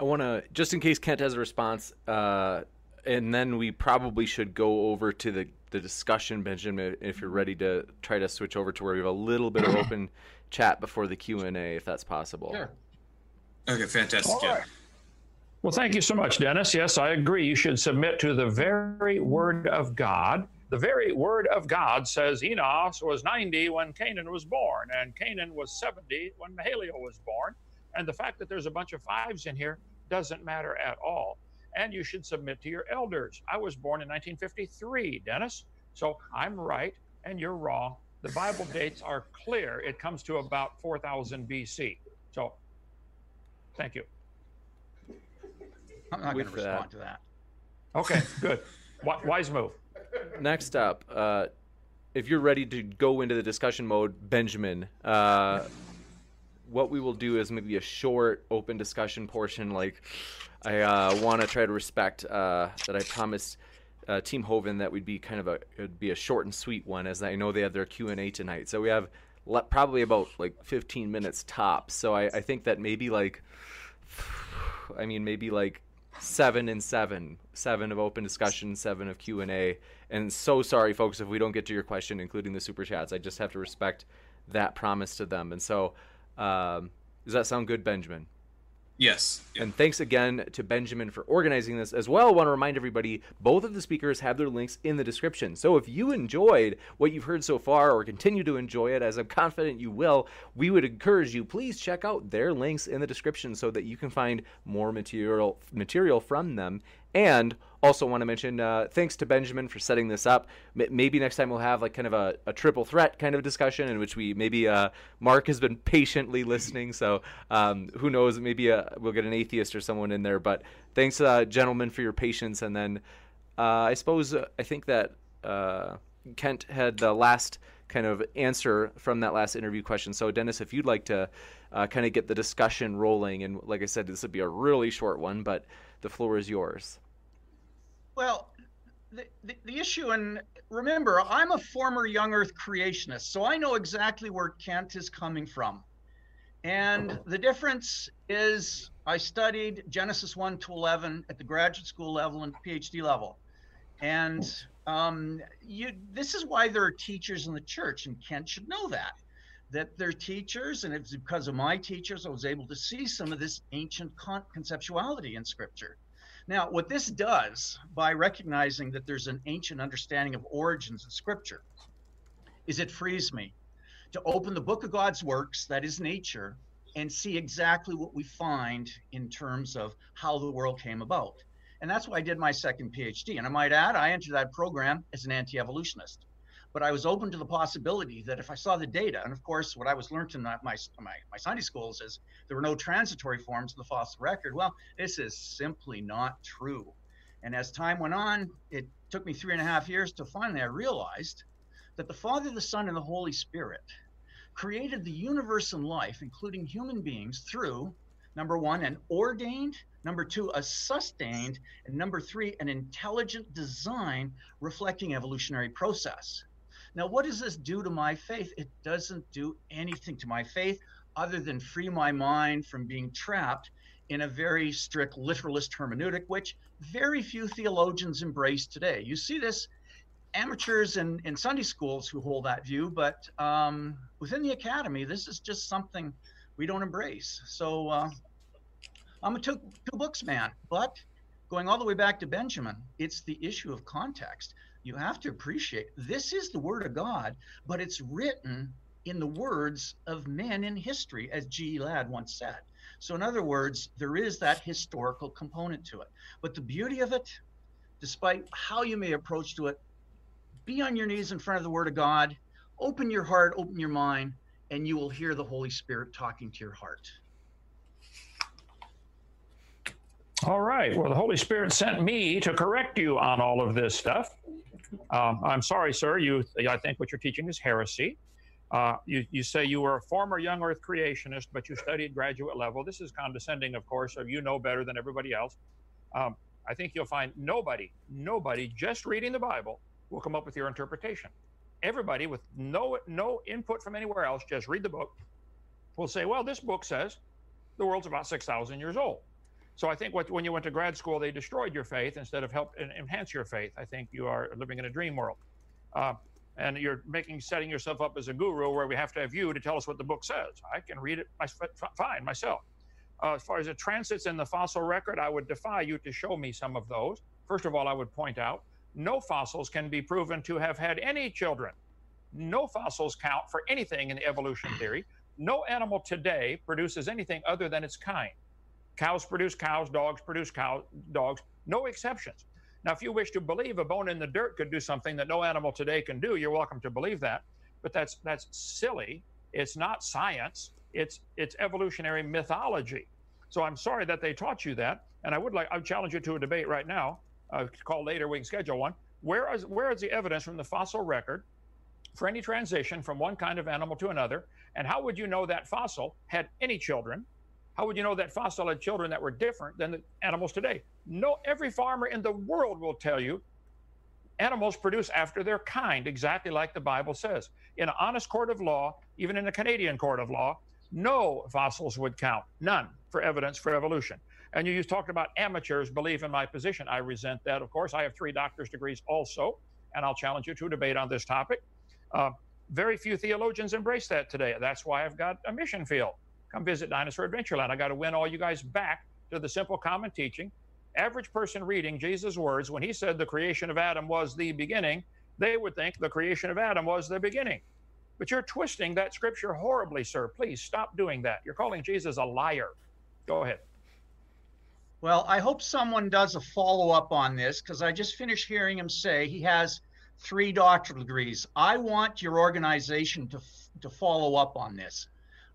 I want to just in case Kent has a response, uh, and then we probably should go over to the the discussion, Benjamin. If you're ready to try to switch over to where we have a little bit of open chat before the Q and A, if that's possible. Sure. Okay, fantastic. Yeah. Well, thank you so much, Dennis. Yes, I agree. You should submit to the very word of God. The very word of God says Enos was 90 when Canaan was born, and Canaan was 70 when Mahalalel was born. And the fact that there's a bunch of fives in here doesn't matter at all. And you should submit to your elders. I was born in 1953, Dennis. So I'm right and you're wrong. The Bible dates are clear. It comes to about 4000 BC. So thank you. I'm not going to respond to that. Okay, good. Wi- Wise move. Next up, uh, if you're ready to go into the discussion mode, Benjamin, uh, what we will do is maybe a short, open discussion portion. Like, I uh, want to try to respect uh, that I promised uh, Team Hovind that we'd be kind of a it'd be a short and sweet one, as I know they have their Q and A tonight. So we have le- probably about like 15 minutes tops. So I, I think that maybe like, I mean maybe like seven and seven, seven of open discussion, seven of Q and A. And so sorry, folks, if we don't get to your question, including the super chats. I just have to respect that promise to them. And so, um, does that sound good, Benjamin? Yes. And thanks again to Benjamin for organizing this. As well, I want to remind everybody both of the speakers have their links in the description. So if you enjoyed what you've heard so far or continue to enjoy it, as I'm confident you will, we would encourage you please check out their links in the description so that you can find more material material from them. And also want to mention uh, thanks to Benjamin for setting this up. M- maybe next time we'll have like kind of a, a triple threat kind of discussion in which we maybe uh, Mark has been patiently listening. So um, who knows? Maybe uh, we'll get an atheist or someone in there. But thanks, uh, gentlemen, for your patience. And then uh, I suppose uh, I think that Kent had the last kind of answer from that last interview question. So Dennis, if you'd like to uh, kind of get the discussion rolling, and like I said, this would be a really short one, but the floor is yours. Well, the, the, the issue, and remember, I'm a former young Earth creationist, so I know exactly where Kent is coming from. And the difference is I studied Genesis 1 to 11 at the graduate school level and PhD level. And Um, you, this is why there are teachers in the church, and Kent should know that. That they're teachers, and it's because of my teachers I was able to see some of this ancient con- conceptuality in Scripture. Now, what this does by recognizing that there's an ancient understanding of origins in Scripture is it frees me to open the book of God's works, that is nature, and see exactly what we find in terms of how the world came about. And that's why I did my second PhD. And I might add, I entered that program as an anti evolutionist. But I was open to the possibility that if I saw the data, and of course, what I was learned in my, my, my Sunday schools is there were no transitory forms of the fossil record. Well, this is simply not true. And as time went on, it took me three and a half years to finally I realized that the Father, the Son, and the Holy Spirit created the universe and life, including human beings, through number one, an ordained, number two, a sustained, and number three, an intelligent design reflecting evolutionary process. Now, what does this do to my faith? It doesn't do anything to my faith other than free my mind from being trapped in a very strict literalist hermeneutic, which very few theologians embrace today. You see this amateurs in, in Sunday schools who hold that view, but um, within the academy, this is just something we don't embrace. So uh, I'm a two, two books man, but going all the way back to Benjamin, it's the issue of context. You have to appreciate this is the word of God, but it's written in the words of men in history, as G. Ladd once said. So, in other words, there is that historical component to it. But the beauty of it, despite how you may approach to it, be on your knees in front of the Word of God, open your heart, open your mind, and you will hear the Holy Spirit talking to your heart. All right. Well, the Holy Spirit sent me to correct you on all of this stuff. Um, I'm sorry, sir. You, I think what you're teaching is heresy. Uh, you, you say you were a former young Earth creationist, but you studied graduate level. This is condescending, of course, of you know better than everybody else. Um, I think you'll find nobody, nobody just reading the Bible will come up with your interpretation everybody with no no input from anywhere else, just read the book, will say, well, this book says the world's about 6,000 years old. So I think what, when you went to grad school, they destroyed your faith instead of help enhance your faith. I think you are living in a dream world. Uh, and you're making setting yourself up as a guru where we have to have you to tell us what the book says. I can read it fine myself. Uh, as far as the transits in the fossil record, I would defy you to show me some of those. First of all, I would point out no fossils can be proven to have had any children. No fossils count for anything in the evolution theory. No animal today produces anything other than its kind. Cows produce cows, dogs produce cows, dogs, no exceptions. Now, if you wish to believe a bone in the dirt could do something that no animal today can do, you're welcome to believe that. But that's that's silly. It's not science. It's it's evolutionary mythology. So I'm sorry that they taught you that. And I would like I would challenge you to a debate right now uh, call later, we can schedule one. Where is, where is the evidence from the fossil record for any transition from one kind of animal to another? And how would you know that fossil had any children? How would you know that fossil had children that were different than the animals today? No, every farmer in the world will tell you animals produce after their kind, exactly like the Bible says. In an honest court of law, even in a Canadian court of law, no fossils would count, none, for evidence for evolution. And you talked about amateurs believe in my position. I resent that, of course. I have three doctor's degrees also, and I'll challenge you to a debate on this topic. Uh, very few theologians embrace that today. That's why I've got a mission field. Come visit Dinosaur Adventureland. I got to win all you guys back to the simple common teaching. Average person reading Jesus' words when he said the creation of Adam was the beginning, they would think the creation of Adam was the beginning. But you're twisting that scripture horribly, sir. Please stop doing that. You're calling Jesus a liar. Go ahead. Well, I hope someone does a follow up on this because I just finished hearing him say he has three doctoral degrees. I want your organization to, to follow up on this.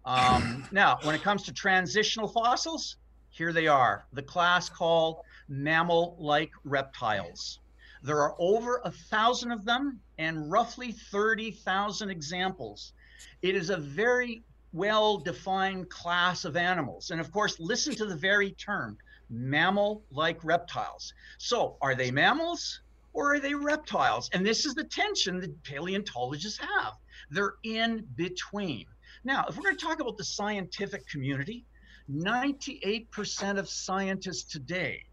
Um, now, when it comes to transitional fossils, here they are the class called mammal like reptiles. There are over a thousand of them and roughly 30,000 examples. It is a very well defined class of animals. And of course, listen to the very term mammal like reptiles. So, are they mammals or are they reptiles? And this is the tension that paleontologists have. They're in between. Now, if we're going to talk about the scientific community, 98% of scientists today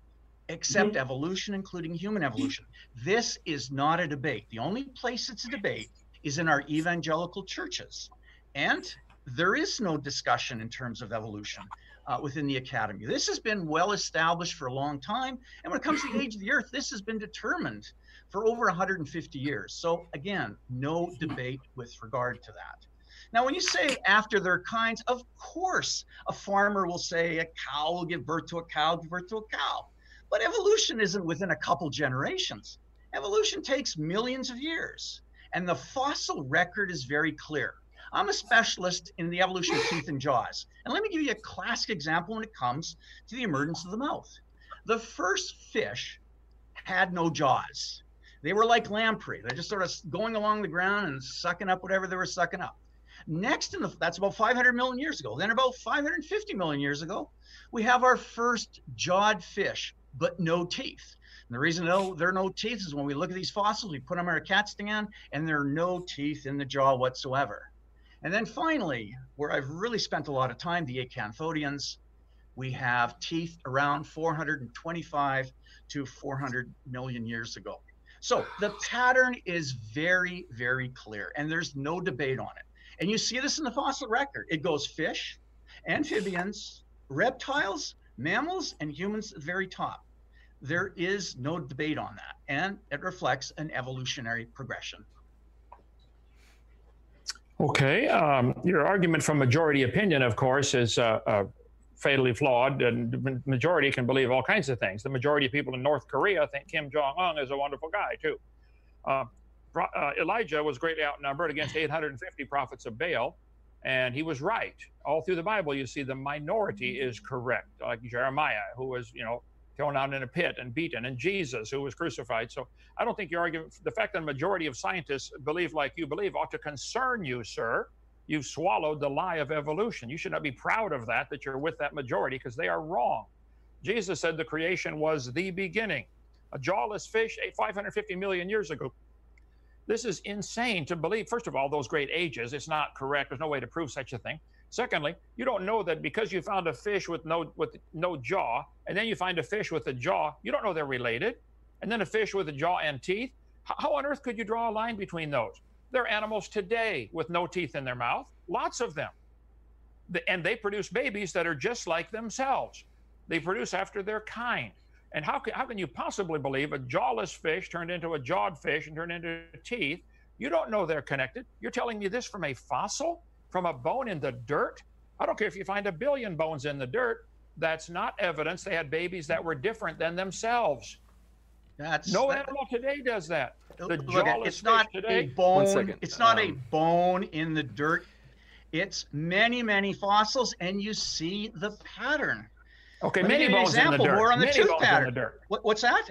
accept mm-hmm. evolution, including human evolution. This is not a debate. The only place it's a debate is in our evangelical churches. And there is no discussion in terms of evolution uh, within the academy. This has been well established for a long time. And when it comes to the age of the earth, this has been determined for over 150 years. So, again, no debate with regard to that. Now, when you say after their kinds, of course, a farmer will say a cow will give birth to a cow, give birth to a cow. But evolution isn't within a couple generations. Evolution takes millions of years. And the fossil record is very clear. I'm a specialist in the evolution of teeth and jaws. And let me give you a classic example when it comes to the emergence of the mouth. The first fish had no jaws. They were like lamprey. They're just sort of going along the ground and sucking up whatever they were sucking up. Next, in the, that's about 500 million years ago. Then, about 550 million years ago, we have our first jawed fish, but no teeth. And the reason no, there are no teeth is when we look at these fossils, we put them in a CAT scan, and there are no teeth in the jaw whatsoever. And then finally, where I've really spent a lot of time, the acanthodians, we have teeth around 425 to 400 million years ago. So the pattern is very, very clear, and there's no debate on it. And you see this in the fossil record. It goes fish, amphibians, reptiles, mammals, and humans at the very top. There is no debate on that, and it reflects an evolutionary progression. Okay. Um, your argument from majority opinion, of course, is uh, uh, fatally flawed, and the majority can believe all kinds of things. The majority of people in North Korea think Kim Jong Un is a wonderful guy, too. Uh, uh Elijah was greatly outnumbered against 850 prophets of Baal, and he was right. All through the Bible, you see the minority is correct, like Jeremiah, who was, you know, thrown out in a pit and beaten, and Jesus, who was crucified. So I don't think your argument, the fact that a majority of scientists believe like you believe, ought to concern you, sir. You've swallowed the lie of evolution. You should not be proud of that, that you're with that majority, because they are wrong. Jesus said the creation was the beginning. A jawless fish 550 million years ago. This is insane to believe. First of all, those great ages, it's not correct. There's no way to prove such a thing. Secondly, you don't know that because you found a fish with no with no jaw, and then you find a fish with a jaw, you don't know they're related. And then a fish with a jaw and teeth. How on earth could you draw a line between those? There are animals today with no teeth in their mouth, lots of them. And they produce babies that are just like themselves. They produce after their kind. And how can, how can you possibly believe a jawless fish turned into a jawed fish and turned into teeth? You don't know they're connected. You're telling me this from a fossil? from a bone in the dirt. I don't care if you find a billion bones in the dirt. That's not evidence they had babies that were different than themselves. That's no that, animal today does that. The look, it's not today, a bone. It's not um, a bone in the dirt. It's many, many fossils, and you see the pattern. Okay, Let many bones example, in the dirt. More on the many tooth pattern. What, what's that?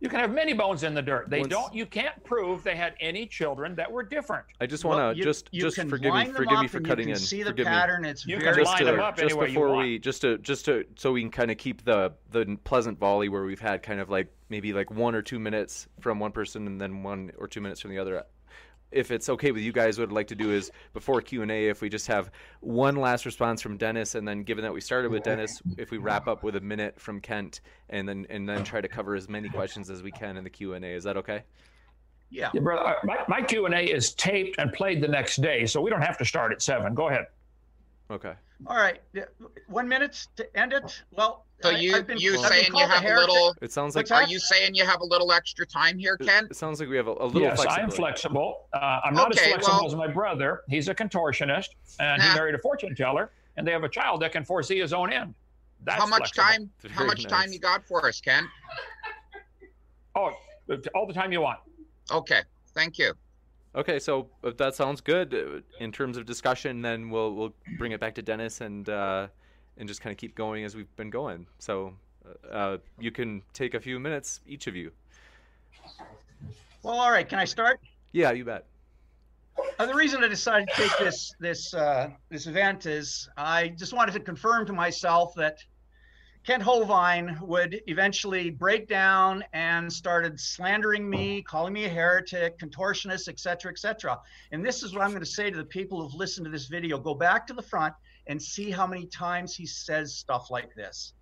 You can have many bones in the dirt. They Once, don't. You can't prove they had any children that were different. I just want to well, just you just forgive me forgive me for cutting in. See the forgive pattern. Me. It's you very can line them up just any before we just to just to so we can kind of keep the the pleasant volley where we've had kind of like maybe like one or two minutes from one person and then one or two minutes from the other if it's okay with you guys, what I'd like to do is before Q and A, if we just have one last response from Dennis, and then given that we started with Dennis, if we wrap up with a minute from Kent, and then and then try to cover as many questions as we can in the Q and A. Is that okay? Yeah, yeah brother. My, my Q and A is taped and played the next day, so we don't have to start at seven. Go ahead. Okay. All right, one minute to end it. Well, so you been, you saying you have a little? It sounds like. Are you saying you have a little extra time here, Ken? It sounds like we have a, a little. Yes, I'm flexible. Uh, I'm not okay, as flexible well, as my brother. He's a contortionist, and nah. he married a fortune teller, and they have a child that can foresee his own end. That's how much flexible. time? How much nice. time you got for us, Ken? Oh, all the time you want. Okay, thank you. Okay, so if that sounds good uh, in terms of discussion, then we'll we'll bring it back to Dennis and uh, and just kind of keep going as we've been going. So uh, you can take a few minutes, each of you. Well, all right. Can I start? Yeah, you bet. Uh, the reason I decided to take this this uh, this event is I just wanted to confirm to myself that Kent Hovind would eventually break down and started slandering me, calling me a heretic, contortionist, etc., etc. And this is what I'm going to say to the people who've listened to this video. Go back to the front and see how many times he says stuff like this.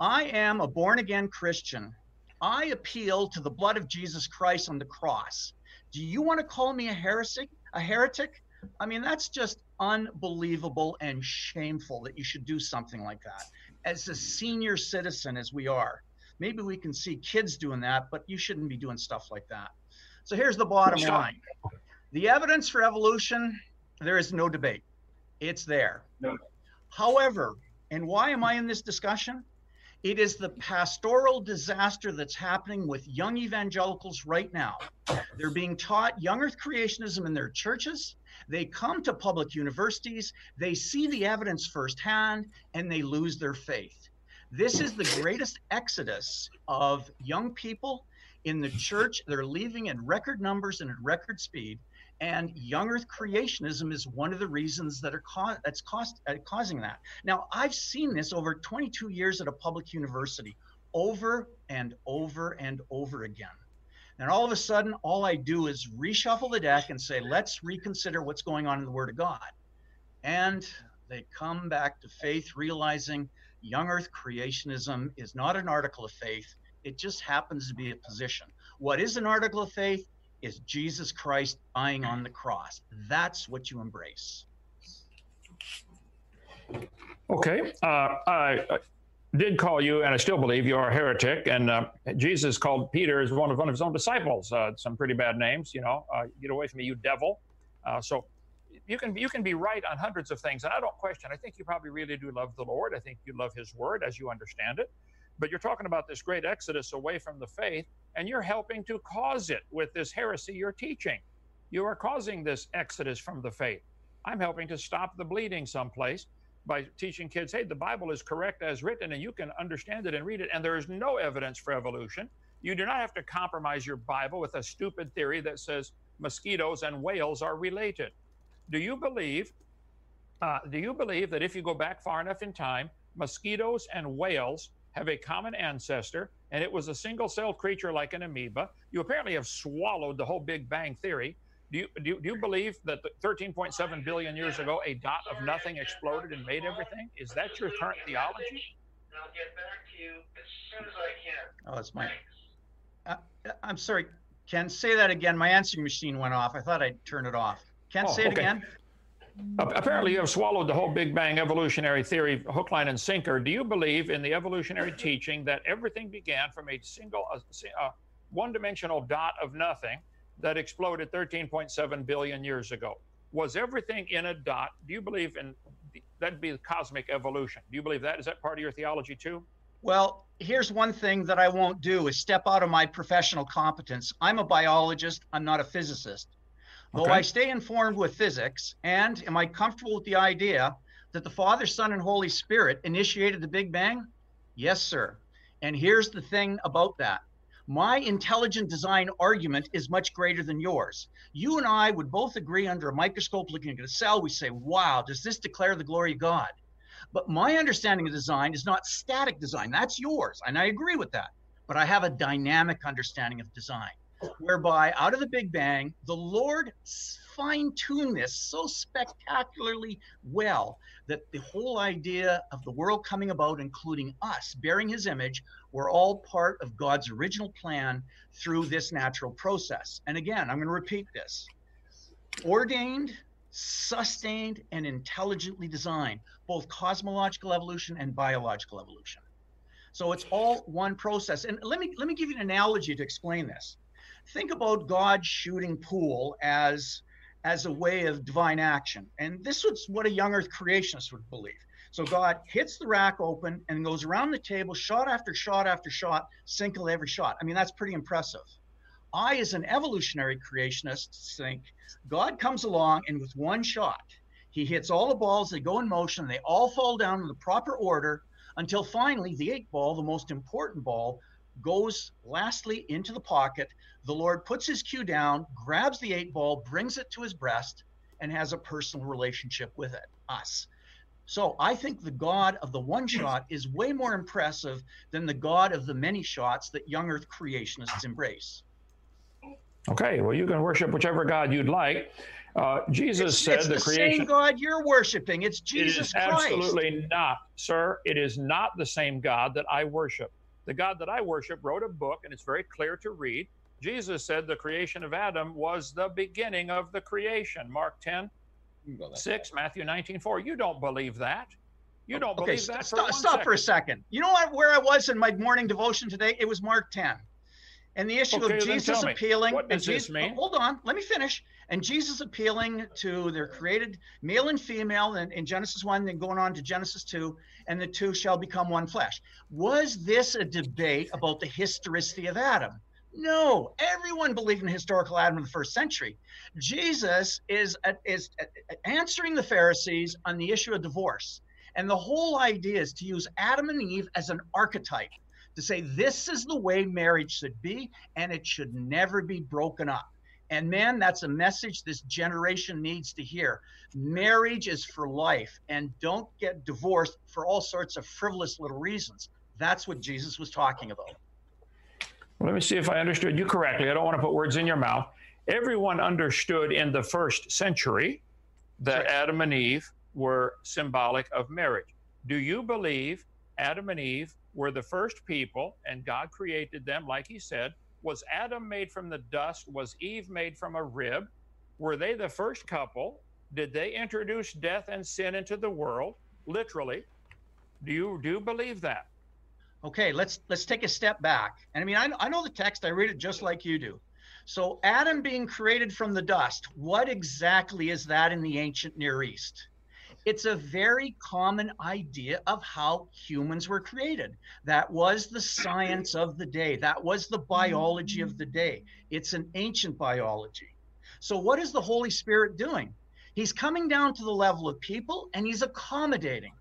I am a born again Christian. I appeal to the blood of Jesus Christ on the cross. Do you want to call me a heretic? A heretic? I mean, that's just unbelievable and shameful that you should do something like that. As a senior citizen, as we are, maybe we can see kids doing that, but you shouldn't be doing stuff like that. So here's the bottom line the evidence for evolution, there is no debate. It's there. No. However, and why am I in this discussion? It is the pastoral disaster that's happening with young evangelicals right now. They're being taught young earth creationism in their churches. They come to public universities, they see the evidence firsthand, and they lose their faith. This is the greatest exodus of young people in the church. They're leaving in record numbers and at record speed. And young Earth creationism is one of the reasons that are co- that's cost, uh, causing that. Now, I've seen this over 22 years at a public university, over and over and over again. And all of a sudden, all I do is reshuffle the deck and say, let's reconsider what's going on in the Word of God. And they come back to faith, realizing young Earth creationism is not an article of faith. It just happens to be a position. What is an article of faith? is Jesus Christ dying on the cross. That's what you embrace. Okay. Uh, I, I, did call you, and I still believe you are a heretic. And uh, Jesus called Peter as one of one of his own disciples. Uh, some pretty bad names, you know. Uh, get away from me, you devil. Uh, so you can you can be right on hundreds of things, and I don't question. I think you probably really do love the Lord. I think you love His Word as you understand it. But you're talking about this great exodus away from the faith, and you're helping to cause it with this heresy you're teaching. You are causing this exodus from the faith. I'm helping to stop the bleeding someplace by teaching kids, hey, the Bible is correct as written, and you can understand it and read it, and there is no evidence for evolution. You do not have to compromise your Bible with a stupid theory that says mosquitoes and whales are related. Do you believe? Uh, do you believe that if you go back far enough in time, mosquitoes and whales have a common ancestor, and it was a single celled creature like an amoeba. You apparently have swallowed the whole Big Bang Theory. Do you, do you, do you believe that 13.7 billion years ago, a dot of nothing exploded and made everything? Is that your current theology? I'll get back to you as soon as I can. Oh, that's my. Uh, I'm sorry, Ken. Say that again. My answering machine went off. I thought I'd turn it off. Ken, oh, say it okay. again. Apparently, you have swallowed the whole Big Bang evolutionary theory hook, line, and sinker. Do you believe in the evolutionary teaching that everything began from a single, a, a one dimensional dot of nothing that exploded 13.7 billion years ago? Was everything in a dot? Do you believe in that'd be cosmic evolution? Do you believe that? Is that part of your theology too? Well, here's one thing that I won't do is step out of my professional competence. I'm a biologist, I'm not a physicist. Though okay. I stay informed with physics, and am I comfortable with the idea that the Father, Son, and Holy Spirit initiated the Big Bang? Yes, sir. And here's the thing about that my intelligent design argument is much greater than yours. You and I would both agree under a microscope looking at a cell, we say, wow, does this declare the glory of God? But my understanding of design is not static design. That's yours. And I agree with that. But I have a dynamic understanding of design whereby out of the Big Bang, the Lord fine tuned this so spectacularly well that the whole idea of the world coming about, including us bearing his image, were all part of God's original plan through this natural process. And again, I'm going to repeat this ordained, sustained, and intelligently designed, both cosmological evolution and biological evolution. So it's all one process. And let me let me give you an analogy to explain this think about God shooting pool as as a way of divine action. And this was what a young earth creationist would believe. So God hits the rack open and goes around the table, shot after shot after shot, single every shot. I mean, that's pretty impressive. I, as an evolutionary creationist, think God comes along and with one shot, he hits all the balls, they go in motion, they all fall down in the proper order until finally the eight ball, the most important ball, goes lastly into the pocket. The Lord puts his cue down, grabs the eight ball, brings it to his breast, and has a personal relationship with it, us. So I think the God of the one shot is way more impressive than the God of the many shots that young earth creationists embrace. Okay, well, you can worship whichever God you'd like. Uh, Jesus it's, said it's the, the creation. same God you're worshiping. It's Jesus it is Christ. absolutely not, sir. It is not the same God that I worship. The God that I worship wrote a book, and it's very clear to read. Jesus said the creation of Adam was the beginning of the creation. Mark 10, 6, Matthew 19, 4. You don't believe that. You oh, don't okay, believe st- that. stop, for, stop for a second. You know what, where I was in my morning devotion today? It was Mark 10. And the issue Okay, of Jesus me, appealing. and Jesus, oh, mean? Hold on, let me finish. And Jesus appealing to their created male and female in, in Genesis 1, then going on to Genesis 2, and the two shall become one flesh. Was this a debate about the historicity of Adam? No, everyone believed in historical Adam in the first century. Jesus is, uh, is uh, answering the Pharisees on the issue of divorce. And the whole idea is to use Adam and Eve as an archetype to say this is the way marriage should be and it should never be broken up. And man, that's a message this generation needs to hear. Marriage is for life and don't get divorced for all sorts of frivolous little reasons. That's what Jesus was talking about. Let me see if I understood you correctly. I don't want to put words in your mouth. Everyone understood in the first century that Right. Adam and Eve were symbolic of marriage. Do you believe Adam and Eve were the first people and God created them, like he said? Was Adam made from the dust? Was Eve made from a rib? Were they the first couple? Did they introduce death and sin into the world? Literally. Do you do you believe that? Okay, let's let's take a step back. And I mean, I, I know the text. I read it just like you do. So Adam being created from the dust. What exactly is that in the ancient Near East? It's a very common idea of how humans were created. That was the science of the day. That was the biology of the day. It's an ancient biology. So what is the Holy Spirit doing? He's coming down to the level of people and he's accommodating.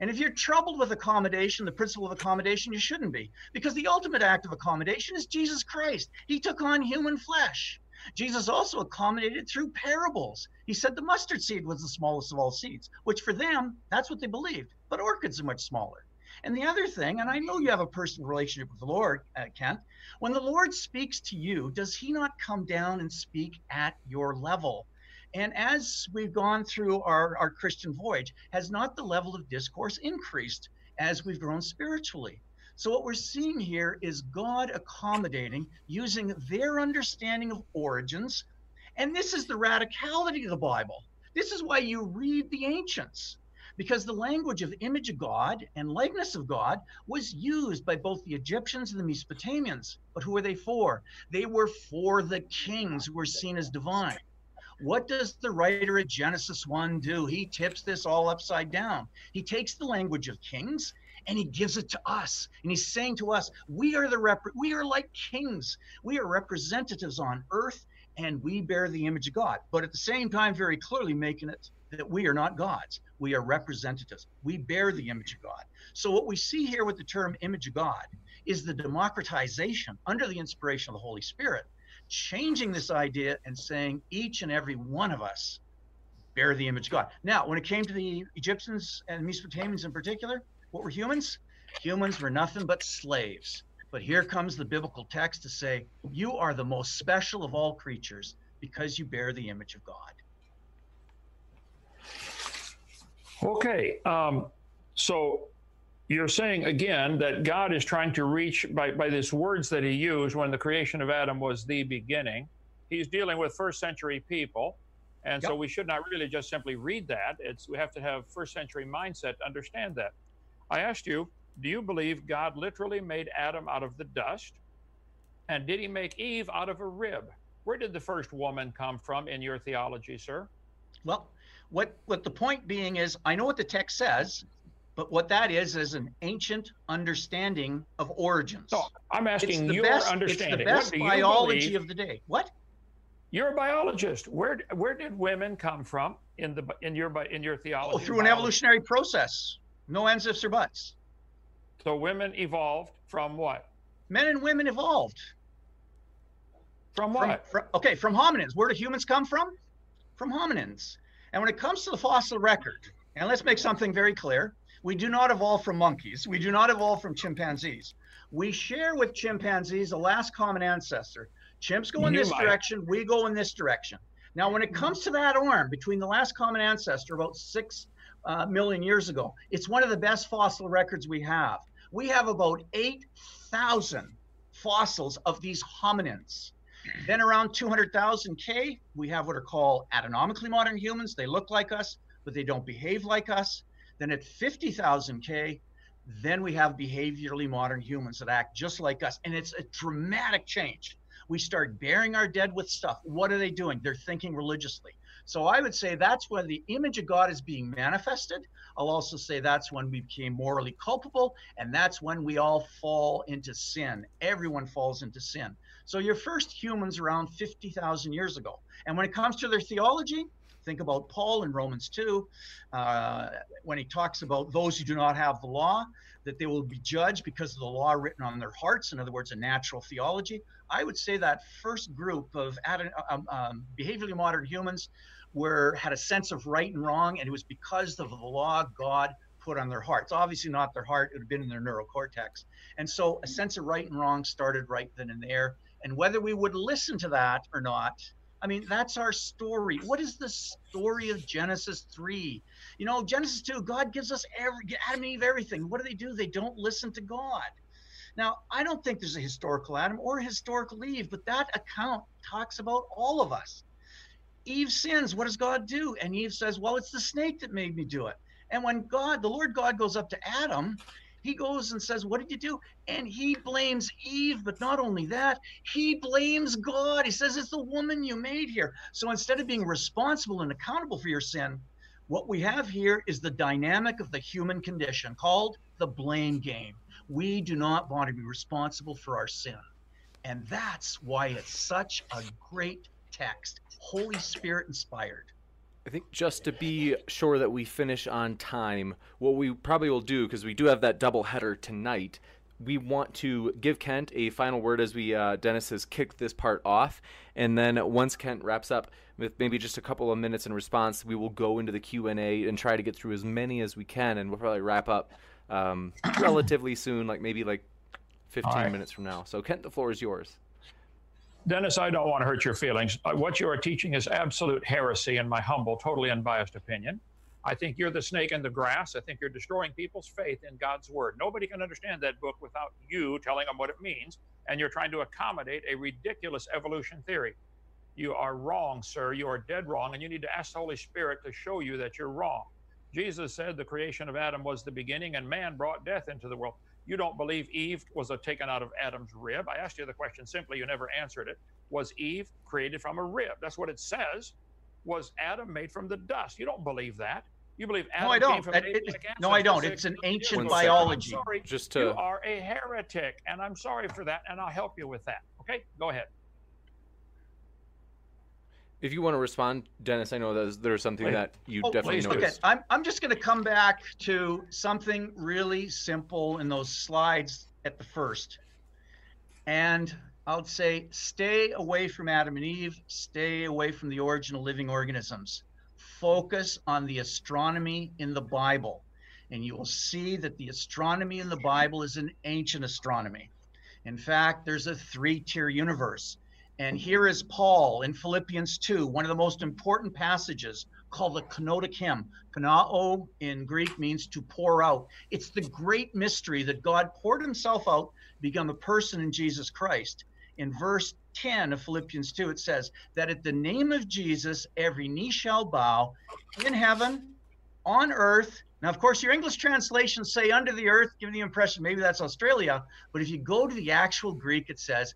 And if you're troubled with accommodation, the principle of accommodation, you shouldn't be, because the ultimate act of accommodation is Jesus Christ. He took on human flesh. Jesus also accommodated through parables. He said the mustard seed was the smallest of all seeds, which for them, that's what they believed. But orchids are much smaller. And the other thing, and I know you have a personal relationship with the Lord, uh, Kent, when the Lord speaks to you, does he not come down and speak at your level? And as we've gone through our, our Christian voyage, has not the level of discourse increased as we've grown spiritually? So, what we're seeing here is God accommodating using their understanding of origins. And this is the radicality of the Bible. This is why you read the ancients, because the language of image of God and likeness of God was used by both the Egyptians and the Mesopotamians. But who are they for? They were for the kings who were seen as divine. What does the writer of Genesis 1 do? He tips this all upside down. He takes the language of kings and he gives it to us. And he's saying to us, we are the rep- we are like kings. We are representatives on earth and we bear the image of God. But at the same time, very clearly making it that we are not gods. We are representatives. We bear the image of God. So what we see here with the term image of God is the democratization under the inspiration of the Holy Spirit changing this idea and saying each and every one of us bear the image of God. Now, when it came to the Egyptians and Mesopotamians in particular, what were humans? Humans were nothing but slaves. But here comes the biblical text to say, You are the most special of all creatures because you bear the image of God. Okay. Um, so you're saying again that God is trying to reach by, by these words that he used when the creation of Adam was the beginning. He's dealing with first century people. And so we should not really just simply read that. It's we have to have first century mindset to understand that. I asked you, do you believe God literally made Adam out of the dust? And did he make Eve out of a rib? Where did the first woman come from in your theology, sir? Well, what what the point being is, I know what the text says, but what that is is an ancient understanding of origins. No, I'm asking your best, understanding. It's the best biology believe- of the day. What? You're a biologist. Where where did women come from in the in your in your oh, theology? Oh, through an evolutionary process. No ends, ifs, or buts. So women evolved from what? Men and women evolved. From From, what? okay, from hominins. Where do humans come from? From hominins. And when it comes to the fossil record, and let's make something very clear, we do not evolve from monkeys. We do not evolve from chimpanzees. We share with chimpanzees the last common ancestor. Chimps go in You this might. direction, we go in this direction. Now, when it comes to that arm between the last common ancestor about six uh, million years ago, it's one of the best fossil records we have. We have about 8,000 fossils of these hominins. Then around 200,000 K, we have what are called anatomically modern humans. They look like us, but they don't behave like us. Then at 50,000 K, then we have behaviorally modern humans that act just like us. And it's a dramatic change. We start burying our dead with stuff. What are they doing? They're thinking religiously. So I would say that's when the image of God is being manifested. I'll also say that's when we became morally culpable, and that's when we all fall into sin. Everyone falls into sin. So your first humans around 50,000 years ago. And when it comes to their theology, think about Paul in Romans 2, uh, when he talks about those who do not have the law, that they will be judged because of the law written on their hearts. In other words, a natural theology. I would say that first group of ad- um, um, behaviorally modern humans were had a sense of right and wrong, and it was because of the law God put on their hearts. Obviously, not their heart; it would have been in their neurocortex. And so, a sense of right and wrong started right then and there. And whether we would listen to that or not, I mean, that's our story. What is the story of Genesis 3? You know, Genesis 2, God gives us every, Adam and Eve everything. What do they do? They don't listen to God. Now, I don't think there's a historical Adam or a historical Eve, but that account talks about all of us. Eve sins. What does God do? And Eve says, Well, it's the snake that made me do it. And when God, the Lord God, goes up to Adam, he goes and says, What did you do? And he blames Eve, but not only that, he blames God. He says, It's the woman you made here. So instead of being responsible and accountable for your sin, what we have here is the dynamic of the human condition called the blame game. We do not want to be responsible for our sin. And that's why it's such a great text, Holy Spirit inspired. I think just to be sure that we finish on time, what we probably will do, because we do have that double header tonight, we want to give Kent a final word as we uh, Dennis has kicked this part off, and then once Kent wraps up with maybe just a couple of minutes in response, we will go into the Q and A and try to get through as many as we can, and we'll probably wrap up um, relatively soon, like maybe like 15 right. minutes from now. So Kent, the floor is yours. Dennis, I don't want to hurt your feelings. Uh, What you are teaching is absolute heresy, in my humble, totally unbiased opinion. I think you're the snake in the grass. I think you're destroying people's faith in God's word. Nobody can understand that book without you telling them what it means, and you're trying to accommodate a ridiculous evolution theory. You are wrong, sir. You are dead wrong, and you need to ask the Holy Spirit to show you that you're wrong. Jesus said the creation of Adam was the beginning, and man brought death into the world. You don't believe Eve was a, taken out of Adam's rib. I asked you the question simply, you never answered it. Was Eve created from a rib? That's what it says. Was Adam made from the dust? You don't believe that. You believe Adam No, I don't. from It- an it- no, I don't. It's an ancient biology. I'm sorry. Just to You are a heretic, and I'm sorry for that, and I'll help you with that. Okay, go ahead. If you want to respond, Dennis, I know there's, there's something Please. that you Oh, definitely please do. Okay. I'm, I'm just going to come back to something really simple in those slides at the first. And I'll say stay away from Adam and Eve, stay away from the origin of living organisms. Focus on the astronomy in the Bible. And you will see that the astronomy in the Bible is an ancient astronomy. In fact, there's a three tier universe. And here is Paul in Philippians 2, one of the most important passages called the kenotic hymn. Kanao in Greek means to pour out. It's the great mystery that God poured himself out, become a person in Jesus Christ. In verse 10 of Philippians 2, it says that at the name of Jesus, every knee shall bow in heaven, on earth. Now, of course, your English translations say under the earth, giving the impression maybe that's Australia. But if you go to the actual Greek, it says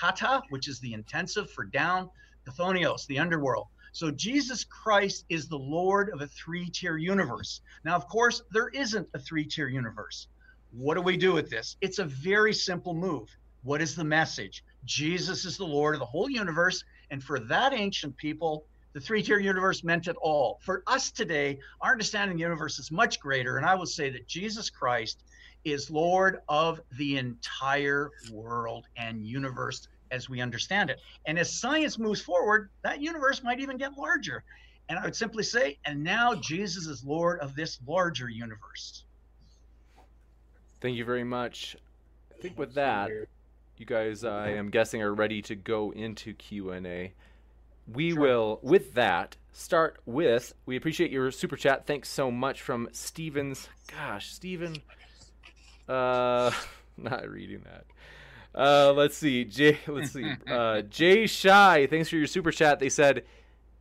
kata, which is the intensive for down, chthonios, the underworld. So Jesus Christ is the Lord of a three tier universe. Now, of course, there isn't a three tier universe. What do we do with this? It's a very simple move. What is the message? Jesus is the Lord of the whole universe. And for that ancient people, the three tier universe meant it all. For us today, our understanding of the universe is much greater. And I will say that Jesus Christ is Lord of the entire world and universe as we understand it. And as science moves forward, that universe might even get larger. And I would simply say, and now Jesus is Lord of this larger universe. Thank you very much. I think with that, you guys, I am guessing, are ready to go into Q and A. We sure. will, with that, start with. We appreciate your super chat. Thanks so much from Stevens. Gosh, Steven. Uh, not reading that. Uh, let's see. Jay, let's see. Uh, Jay Shy, thanks for your super chat. They said,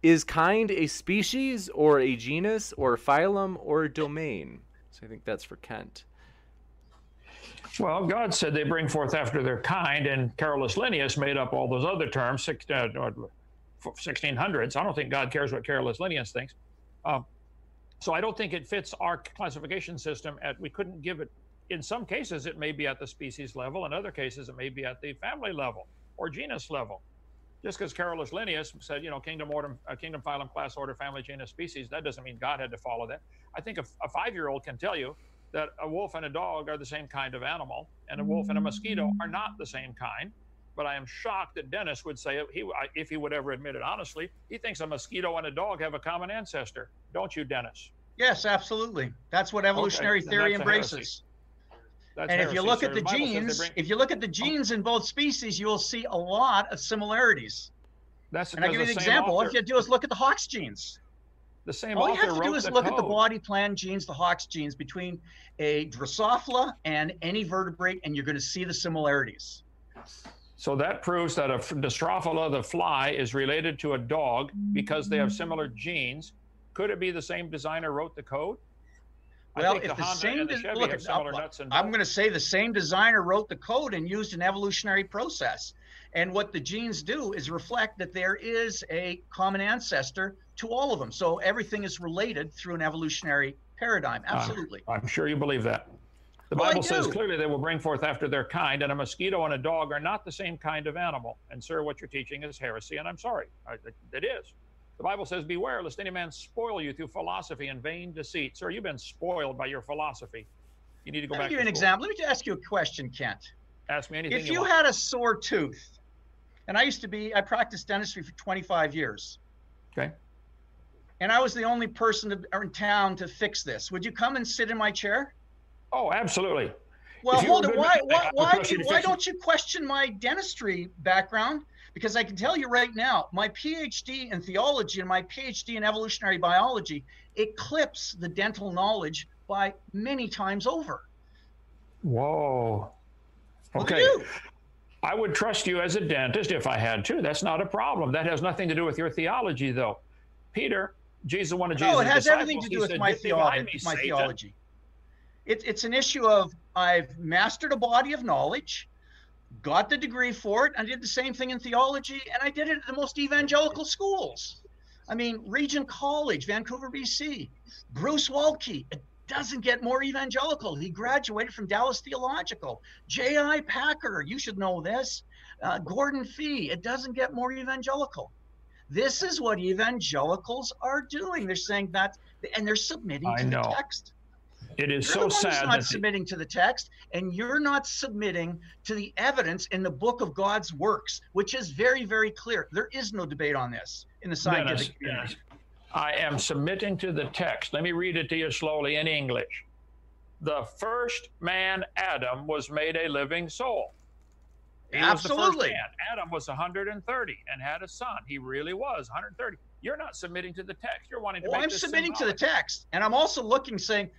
"Is kind a species or a genus or phylum or domain?" So I think that's for Kent. Well, God said they bring forth after their kind, and Carolus Linnaeus made up all those other terms, six, uh, 1600s. I don't think God cares what Carolus Linnaeus thinks. Um, so I don't think it fits our classification system. At we couldn't give it. In some cases, it may be at the species level. In other cases, it may be at the family level or genus level. Just because Carolus Linnaeus said, you know, kingdom, order, uh, kingdom, phylum, class, order, family, genus, species, that doesn't mean God had to follow that. I think a, a five-year-old can tell you that a wolf and a dog are the same kind of animal, and a wolf and a mosquito are not the same kind. But I am shocked that Dennis would say, he, if he would ever admit it honestly, he thinks a mosquito and a dog have a common ancestor. Don't you, Dennis? Yes, absolutely. That's what evolutionary okay. theory embraces. And if you look at the, the genes, bring... if you look at the genes in both species, you will see a lot of similarities. That's and I'll give you an example. Author... All you have to do is look at the Hox genes. The same All you have to do is look code. at the body plan genes, the Hox genes between a Drosophila and any vertebrate, and you're going to see the similarities. So that proves that a Drosophila, the fly, is related to a dog because they have similar genes. Could it be the same designer wrote the code? Well, if the, the same, the look, I'm going to say the same designer wrote the code and used an evolutionary process. And what the genes do is reflect that there is a common ancestor to all of them. So everything is related through an evolutionary paradigm. Absolutely. Uh, I'm sure you believe that. The well, Bible says clearly they will bring forth after their kind, and a mosquito and a dog are not the same kind of animal. And, sir, what you're teaching is heresy, and I'm sorry. it is. The Bible says, Beware lest any man spoil you through philosophy and vain deceit. Sir, you've been spoiled by your philosophy. You need to go Let back. Let me give you an example. Let me just ask you a question, Kent. Ask me anything. If you, you had a sore tooth, and I used to be, I practiced dentistry for 25 years. Okay. And I was the only person in town to fix this. Would you come and sit in my chair? Oh, absolutely. Well, hold on. Why, why, why, do, why don't you question my dentistry background? Because I can tell you right now, my PhD in theology and my PhD in evolutionary biology eclipse the dental knowledge by many times over. Whoa. Okay. I would trust you as a dentist if I had to. That's not a problem. That has nothing to do with your theology, though. Peter, Jesus, one of Jesus' No, it has everything to do with my, theology, my theology. It, it's an issue of I've mastered a body of knowledge, got the degree for it. I did the same thing in theology, and I did it at the most evangelical schools. I mean, Regent College, Vancouver, BC. Bruce Waltke, it doesn't get more evangelical. He graduated from Dallas Theological. J.I. Packer, you should know this. Uh, Gordon Fee, it doesn't get more evangelical. This is what evangelicals are doing. They're saying that, and they're submitting I to know. the text. It is so sad. you're so sad. not submitting to the text, and you're not submitting to the evidence in the book of God's works, which is very, very clear. There is no debate on this in the scientific Dennis, community. I am submitting to the text. Let me read it to you slowly in English. The first man, Adam, was made a living soul. He Absolutely. Was Adam was 130 and had a son. He really was 130. You're not submitting to the text. You're wanting to. Well, I'm submitting symbolic. to the text, and I'm also looking, saying,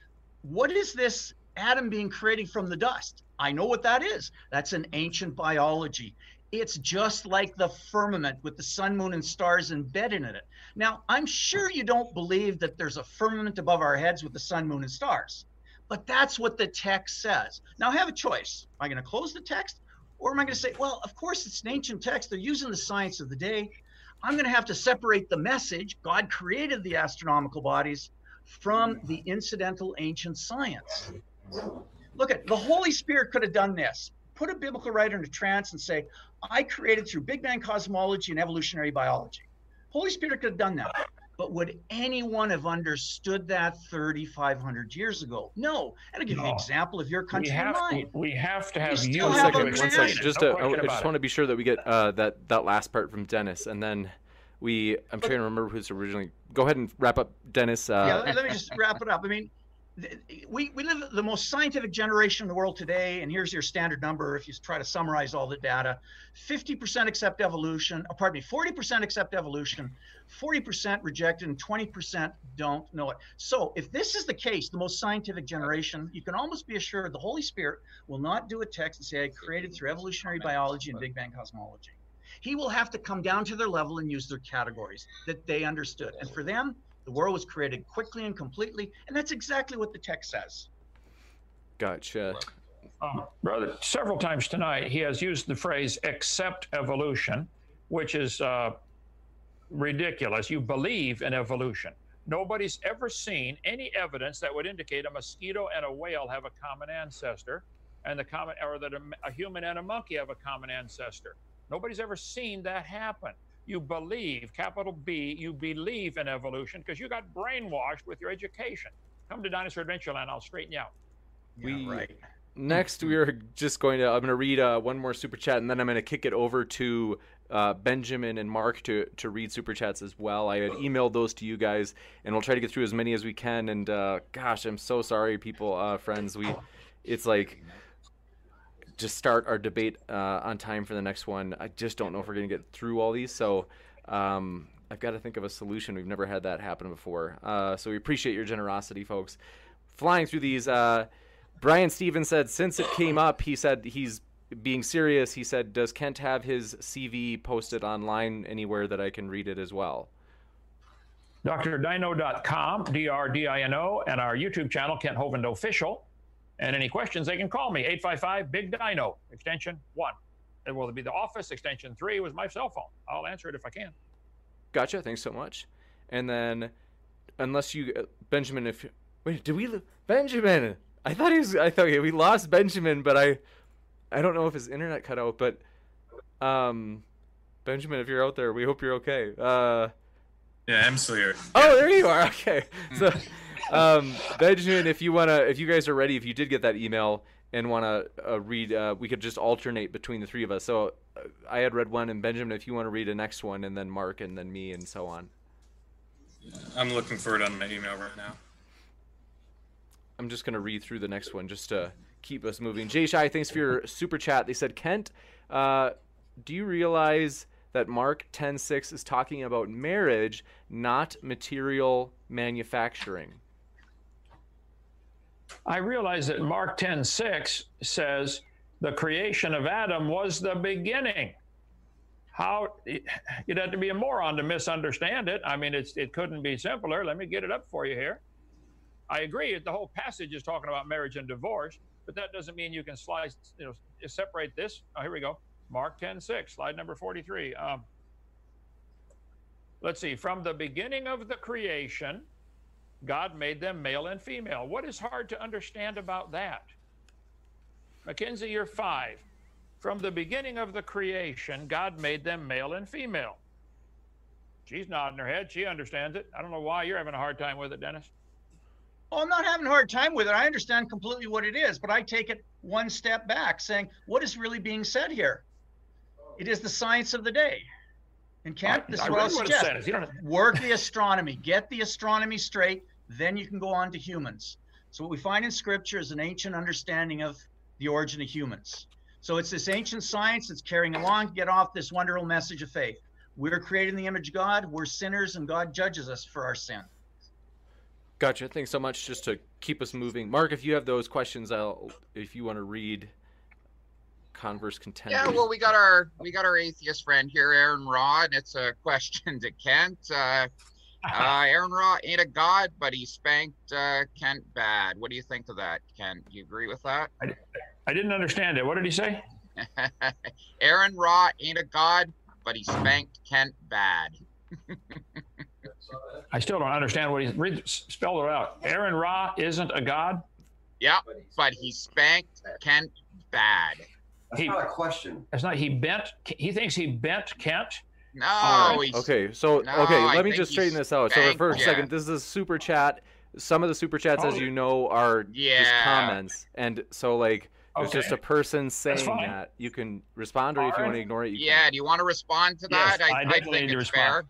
what is this Adam being created from the dust? I know what that is. That's an ancient biology. It's just like the firmament with the sun, moon, and stars embedded in it. Now, I'm sure you don't believe that there's a firmament above our heads with the sun, moon, and stars, but that's what the text says. Now, I have a choice. Am I going to close the text or am I going to say, well, of course, it's an ancient text. They're using the science of the day. I'm going to have to separate the message God created the astronomical bodies from the incidental ancient science. Look at the Holy Spirit could have done this. Put a biblical writer in a trance and say, I created through Big Bang cosmology and evolutionary biology. Holy Spirit could have done that. But would anyone have understood that 3,500 years ago? No. And I'll give no. you an example of your country we have, and mine. We have to have you. One second, one second. Just, no to, I, I just want to be sure that we get uh, that that last part from Dennis, and then we. I'm but, trying to remember who's originally. Go ahead and wrap up, Dennis. Uh, yeah, let, me just wrap it up. I mean, we, we live the most scientific generation in the world today, and here's your standard number if you try to summarize all the data 50% accept evolution, oh, pardon me, 40% accept evolution, 40% reject, it, and 20% don't know it. So, if this is the case, the most scientific generation, you can almost be assured the Holy Spirit will not do a text and say, I created through evolutionary biology and Big Bang cosmology. He will have to come down to their level and use their categories that they understood. And for them, the world was created quickly and completely, and that's exactly what the text says. Gotcha. Um, brother, several times tonight he has used the phrase "accept evolution," which is uh, ridiculous. You believe in evolution. Nobody's ever seen any evidence that would indicate a mosquito and a whale have a common ancestor, and the common, or that a, a human and a monkey have a common ancestor. Nobody's ever seen that happen you believe, capital B, you believe in evolution because you got brainwashed with your education. Come to Dinosaur Adventureland, I'll straighten you out. We yeah, right. Next, we are just going to. I'm going to read uh, one more super chat, and then I'm going to kick it over to uh, Benjamin and Mark to to read super chats as well. I had emailed those to you guys, and we'll try to get through as many as we can. And uh, gosh, I'm so sorry, people, uh, friends. We, it's like just start our debate uh, on time for the next one. I just don't know if we're going to get through all these. So um, I've got to think of a solution. We've never had that happen before. Uh, so we appreciate your generosity, folks. Flying through these, uh, Brian Stevens said since it came up, he said he's being serious. He said, "Does Kent have his CV posted online anywhere that I can read it as well?" DrDino.com, D-R-D-I-N-O, and our YouTube channel, Kent Hovind Official. And any questions, they can call me, 855 Big Dino, extension one. It will it be the office, extension three was my cell phone. I'll answer it if I can. Gotcha. Thanks so much. And then, unless you, uh, Benjamin, if, wait, did we, Benjamin? I thought he was, I thought okay, we lost Benjamin, but I, I don't know if his internet cut out, but, um, Benjamin, if you're out there, we hope you're okay. Uh, yeah, I'm still here. Oh, there you are. Okay. So, um, Benjamin, if you wanna, if you guys are ready, if you did get that email and wanna uh, read, uh, we could just alternate between the three of us. So uh, I had read one, and Benjamin, if you want to read the next one, and then Mark, and then me, and so on. I'm looking for it on my email right now. I'm just gonna read through the next one just to keep us moving. Jay Shy, thanks for your super chat. They said, Kent, uh, do you realize? that Mark 10:6 is talking about marriage, not material manufacturing. I realize that Mark 10:6 says the creation of Adam was the beginning. How you'd have to be a moron to misunderstand it. I mean, it's it couldn't be simpler. Let me get it up for you here. I agree that the whole passage is talking about marriage and divorce, but that doesn't mean you can slice, you know, separate this. Oh, here we go. Mark 10:6, slide number 43. Um, let's see. From the beginning of the creation, God made them male and female. What is hard to understand about that? Mackenzie, you're five. From the beginning of the creation, God made them male and female. She's nodding her head. She understands it. I don't know why you're having a hard time with it, Dennis. Oh, I'm not having a hard time with it. I understand completely what it is, but I take it one step back, saying, what is really being said here? It is the science of the day. And Kent, this is what I'll suggest. Work the astronomy, get the astronomy straight, then you can go on to humans. So what we find in scripture is an ancient understanding of the origin of humans. So it's this ancient science that's carrying along to get off this wonderful message of faith. We're created in the image of God, we're sinners, and God judges us for our sin. Gotcha. Thanks so much. Just to keep us moving, Mark, if you have those questions, I'll if you want to read converse contender. Yeah, well, we got our we got our atheist friend here, Aron Ra, and it's a question to Kent. Uh, uh, Aron Ra ain't a god, but he spanked uh, Kent bad. What do you think of that, Kent? Do you agree with that? I, I didn't understand it. What did he say? Aron Ra ain't a god, but he spanked Kent bad. I still don't understand what he read, spelled it out. Aron Ra isn't a god. Yeah, but he spanked Kent bad. That's he, not a question. It's not. He bent. He thinks he bent Kent. No. Right. Okay. So no, okay, let I me just straighten this out. So for a second, this is a super chat. Some of the super chats, oh, as you know, are yeah. just comments, and so like. It's okay. just a person saying that. You can respond, or All if you right. want to ignore it, you yeah. Can. Do you want to respond to that? Yes, I, I, I think it's fair.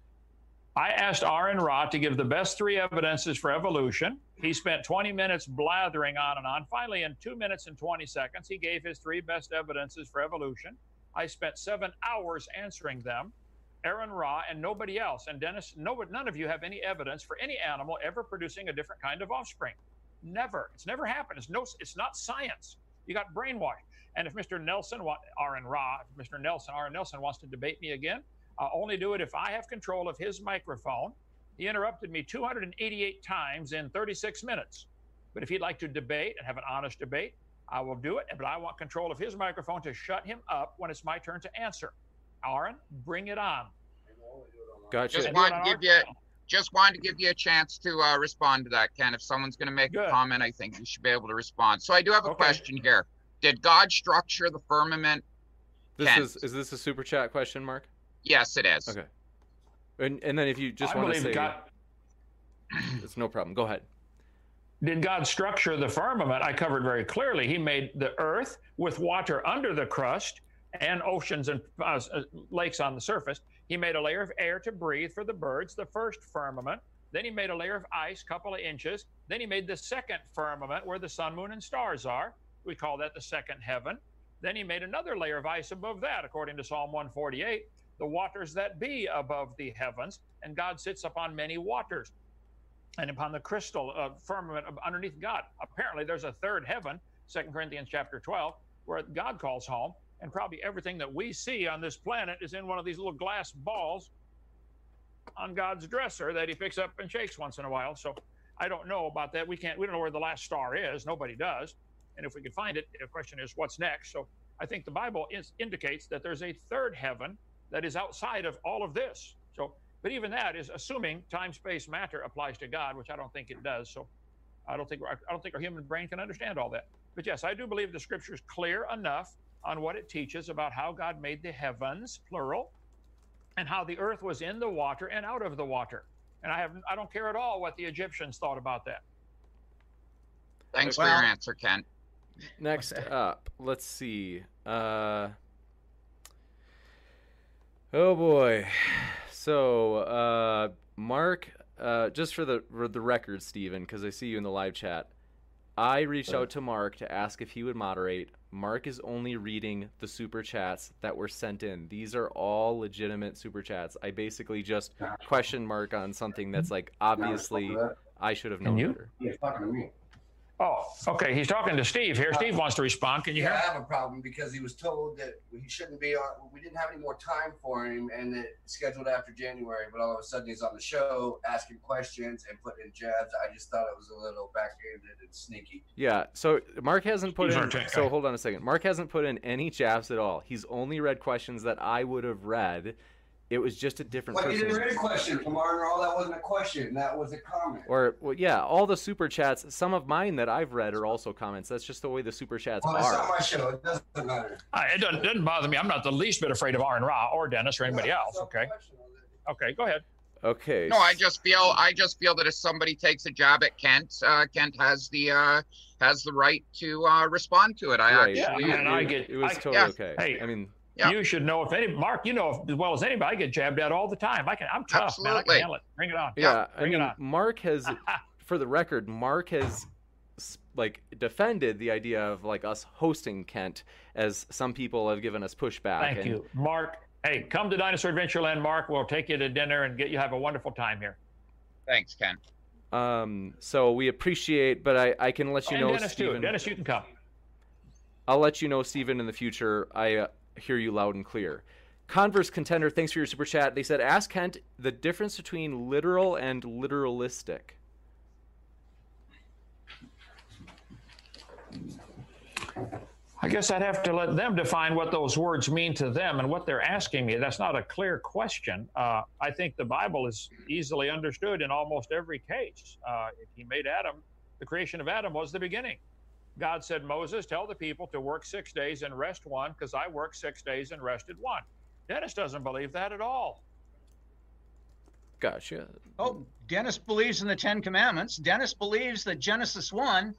I asked Aron Ra to give the best three evidences for evolution. He spent 20 minutes blathering on and on. Finally, in two minutes and 20 seconds, he gave his three best evidences for evolution. I spent seven hours answering them. Aaron Ra and nobody else. And Dennis, no, none of you have any evidence for any animal ever producing a different kind of offspring. Never. It's never happened. It's no. It's not science. You got brainwashed. And if Mr. Nelson, Aron Ra, Mr. Nelson, Aron Nelson wants to debate me again, I'll only do it if I have control of his microphone. He interrupted me 288 times in 36 minutes. But if he'd like to debate and have an honest debate, I will do it. But I want control of his microphone to shut him up when it's my turn to answer. Aron, bring it on. Gotcha. Just wanted to give you just wanted to give you a chance to uh, respond to that, Ken. If someone's going to make Good. a comment, I think you should be able to respond. So I do have a okay. question here. Did God structure the firmament? This Ken? is is this a super chat question, Mark? Yes, it is. Okay. And and then if you just I want to say, God... it's no problem. Go ahead. Did God structure the firmament? I covered very clearly. He made the earth with water under the crust and oceans and uh, uh, lakes on the surface. He made a layer of air to breathe for the birds, the first firmament. Then he made a layer of ice, couple of inches. Then he made the second firmament where the sun, moon, and stars are. We call that the second heaven. Then he made another layer of ice above that, according to Psalm 148 the waters that be above the heavens, and God sits upon many waters and upon the crystal uh, firmament underneath God. Apparently, there's a third heaven, Second Corinthians chapter 12, where God calls home, and probably everything that we see on this planet is in one of these little glass balls on God's dresser that He picks up and shakes once in a while. So I don't know about that. We can't. We don't know where the last star is. Nobody does. And if we could find it, the question is, what's next? So I think the Bible is, indicates that there's a third heaven that is outside of all of this. So, but even that is assuming time, space, matter applies to God, which I don't think it does. So, I don't think I don't think our human brain can understand all that. But yes, I do believe the Scripture is clear enough on what it teaches about how God made the heavens, plural, and how the earth was in the water and out of the water. And I have I don't care at all what the Egyptians thought about that. Thanks well, for your answer, Ken. Next up, let's see. Uh, Oh boy. So, uh, Mark, uh, just for the for the record, Stephen, because I see you in the live chat, I reached out to Mark to ask if he would moderate. Mark is only reading the super chats that were sent in. These are all legitimate super chats. I basically just questioned Mark on something that's like obviously I should have known better. Yeah, talking me. Oh, okay. He's talking to Steve here. Uh, Steve wants to respond. Can you yeah, hear? I have a problem because he was told that he shouldn't be on. We didn't have any more time for him, and it scheduled after January. But all of a sudden, he's on the show asking questions and putting in jabs. I just thought it was a little backhanded and sneaky. Yeah. So Mark hasn't put in. So hold on a second. Mark hasn't put in any jabs at all. He's only read questions that I would have read it was just a different. But you didn't read a question from All That wasn't a question. That was a comment. Or well, yeah, all the super chats. Some of mine that I've read are also comments. That's just the way the super chats well, are. It's not my show. It doesn't matter. Uh, it doesn't, doesn't, bother me. I'm not the least bit afraid of Aron Ra or Dennis or anybody else. Okay. Okay, go ahead. Okay. No, I just feel I just feel that if somebody takes a jab at Kent, uh, Kent has the uh, has the right to uh, respond to it. I right. actually, yeah, and I get it was I, totally yeah. okay. Hey, I mean, Yep. You should know if any Mark, you know as well as anybody. I get jabbed at all the time. I can. I'm tough, Absolutely. man. I can handle it. Bring it on. Yeah, bring I mean, it on. Mark has, for the record, Mark has like defended the idea of like us hosting Kent, as some people have given us pushback. Thank and, you, Mark. Hey, come to Dinosaur Adventureland, Mark. We'll take you to dinner and get you have a wonderful time here. Thanks, Ken. Um, so we appreciate, but I, I can let you and know, Dennis Stephen. Too. Dennis, you can come. I'll let you know, Stephen, in the future. I uh, hear you loud and clear. Converse contender, thanks for your super chat. They said, ask Kent the difference between literal and literalistic. I guess I'd have to let them define what those words mean to them and what they're asking me. That's not a clear question. Uh, I think the Bible is easily understood in almost every case. Uh, if he made Adam, the creation of Adam was the beginning. God said, Moses, tell the people to work six days and rest one, because I worked six days and rested one. Dennis doesn't believe that at all. Gotcha. Oh, Dennis believes in the Ten Commandments. Dennis believes that Genesis 1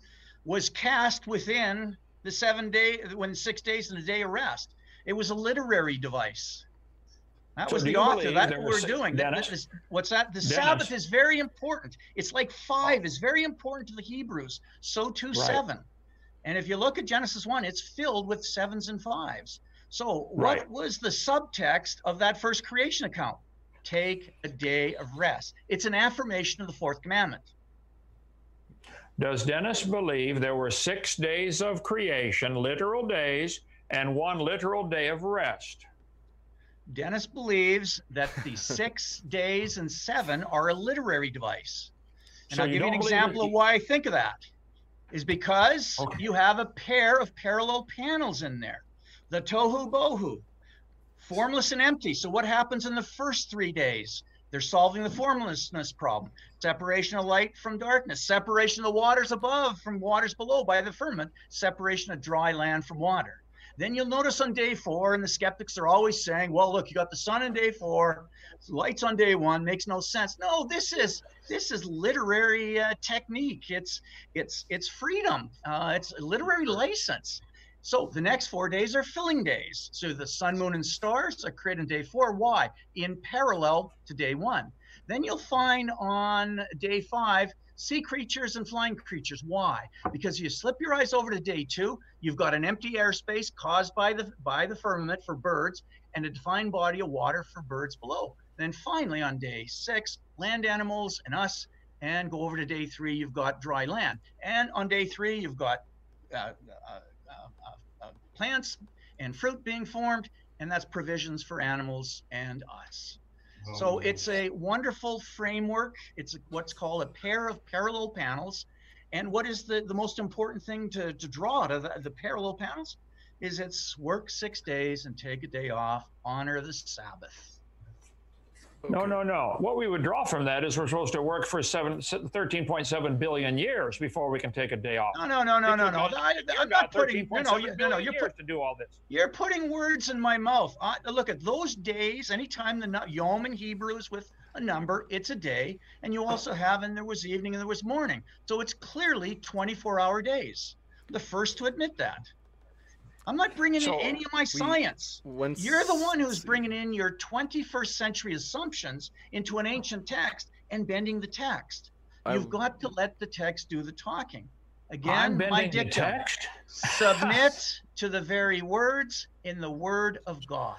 was cast within the seven day, when six days and a day of rest. It was a literary device. That So was the author. believe That's what were we're doing. Dennis? that is- what's that? The Dennis. Sabbath is very important. It's like five is very important to the Hebrews. So too Right. seven. And if you look at Genesis one, it's filled with sevens and fives. So what Right. was the subtext of that first creation account? Take a day of rest. It's an affirmation of the fourth commandment. Does Dennis believe there were six days of creation, literal days, and one literal day of rest? Dennis believes that the six days and seven are a literary device. And So I'll give you an example of why I think of that. Is because Okay. you have a pair of parallel panels in there. The tohu bohu, formless and empty. So what happens in the first three days? They're solving the formlessness problem. Separation of light from darkness, separation of the waters above from waters below by the firmament, separation of dry land from water. Then you'll notice on day four, and the skeptics are always saying, well, look, you got the sun on day four, lights on day one, makes no sense. No, this is this is literary uh, technique. It's it's it's freedom. Uh, it's literary license. So the next four days are filling days. So the sun, moon, and stars are created on day four. Why? In parallel to day one. Then you'll find on day five sea creatures and flying creatures. Why? Because you slip your eyes over to day two, you've got an empty airspace caused by the by the firmament for birds and a defined body of water for birds below. Then finally on day six, land animals and us, and go over to day three, you've got dry land. And on day three, you've got uh, uh, uh, uh, plants and fruit being formed, and that's provisions for animals and us. Oh, so it's a wonderful framework. It's what's called a pair of parallel panels. And what is the, the most important thing to, to draw out of the, the parallel panels is it's work six days and take a day off, honor the Sabbath. No, no, no. What we would draw from that is we're supposed to work for seven, 13.7 billion years before we can take a day off. No, no, no, no, no, no. I, got not putting, no, no, 13.7 you, no, no, you're, put, to do all this. you're putting words in my mouth. I, look at those days, anytime the Yom in Hebrew is with a number, it's a day. And you also have, and there was evening and there was morning. So it's clearly 24 hour days. The first to admit that. I'm not bringing So in any of my science. Once You're the one who's bringing in your 21st century assumptions into an ancient text and bending the text. You've got to let the text do the talking. I'm Again, my bending the dictum text. submit to the very words in the word of God.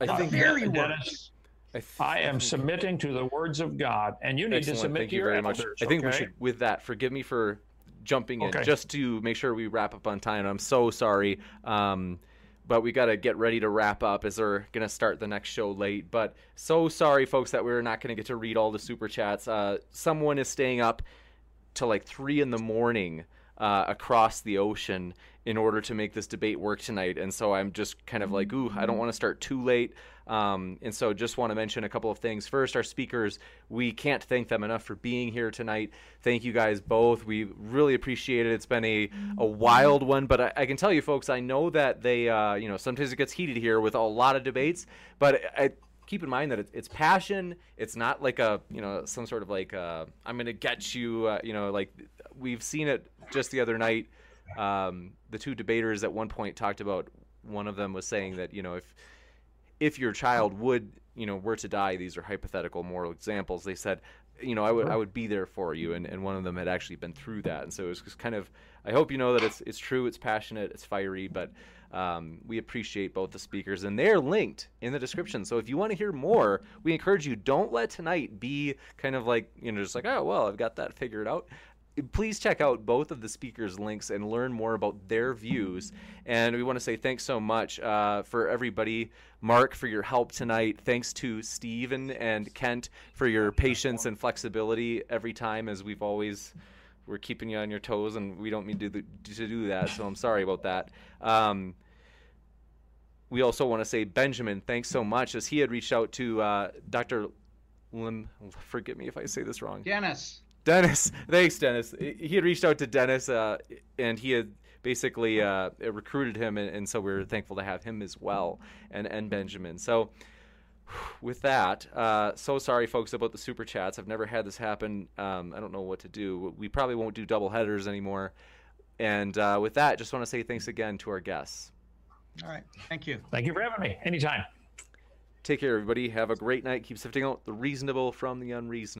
I The think very Dennis, words. I, th- I am submitting to the words of God, and you need Excellent. to submit Thank to you your very much. elders. I think we should, with that, forgive me for jumping in Okay. just to make sure we wrap up on time. I'm so sorry. Um, but we got to get ready to wrap up as we're going to start the next show late. But so sorry, folks, that we're not going to get to read all the super chats. Uh, someone is staying up till like three in the morning uh, across the ocean in order to make this debate work tonight. And so I'm just kind of like, ooh, I don't want to start too late. Um, and so just want to mention a couple of things. First, our speakers, we can't thank them enough for being here tonight. Thank you guys both. We really appreciate it. It's been a, a wild one, but I, I can tell you folks, I know that they, uh, you know, sometimes it gets heated here with a lot of debates, but I, keep in mind that it's, passion. It's not like a you know some sort of like uh, I'm gonna get you. Uh, you know, like we've seen it just the other night. Um, the two debaters at one point talked about. One of them was saying that you know if if your child would you know were to die, these are hypothetical moral examples. They said you know I would I would be there for you, and, and one of them had actually been through that, and so it was just kind of. I hope you know that it's it's true, it's passionate, it's fiery, but um, we appreciate both the speakers, and they're linked in the description. So if you want to hear more, we encourage you don't let tonight be kind of like you know just like oh well I've got that figured out. Please check out both of the speakers' links and learn more about their views. And we want to say thanks so much uh, for everybody. Mark, for your help tonight. Thanks to Steven and Kent for your patience and flexibility every time, as we've always we're keeping you on your toes, and we don't mean to, to do that. So I'm sorry about that. Um, we also want to say Benjamin, thanks so much, as he had reached out to uh, Dr. Lim. Forgive me if I say this wrong. Dennis. Dennis, thanks, Dennis. He had reached out to Dennis, uh, and he had basically uh, recruited him, and, and, so we are thankful to have him as well, and and Benjamin. So, with that, uh, so sorry, folks, about the super chats. I've never had this happen. Um, I don't know what to do. We probably won't do double headers anymore. And uh, with that, just want to say thanks again to our guests. All right. Thank you. Thank you for having me. Anytime. Take care, everybody. Have a great night. Keep sifting out the reasonable from the unreasonable.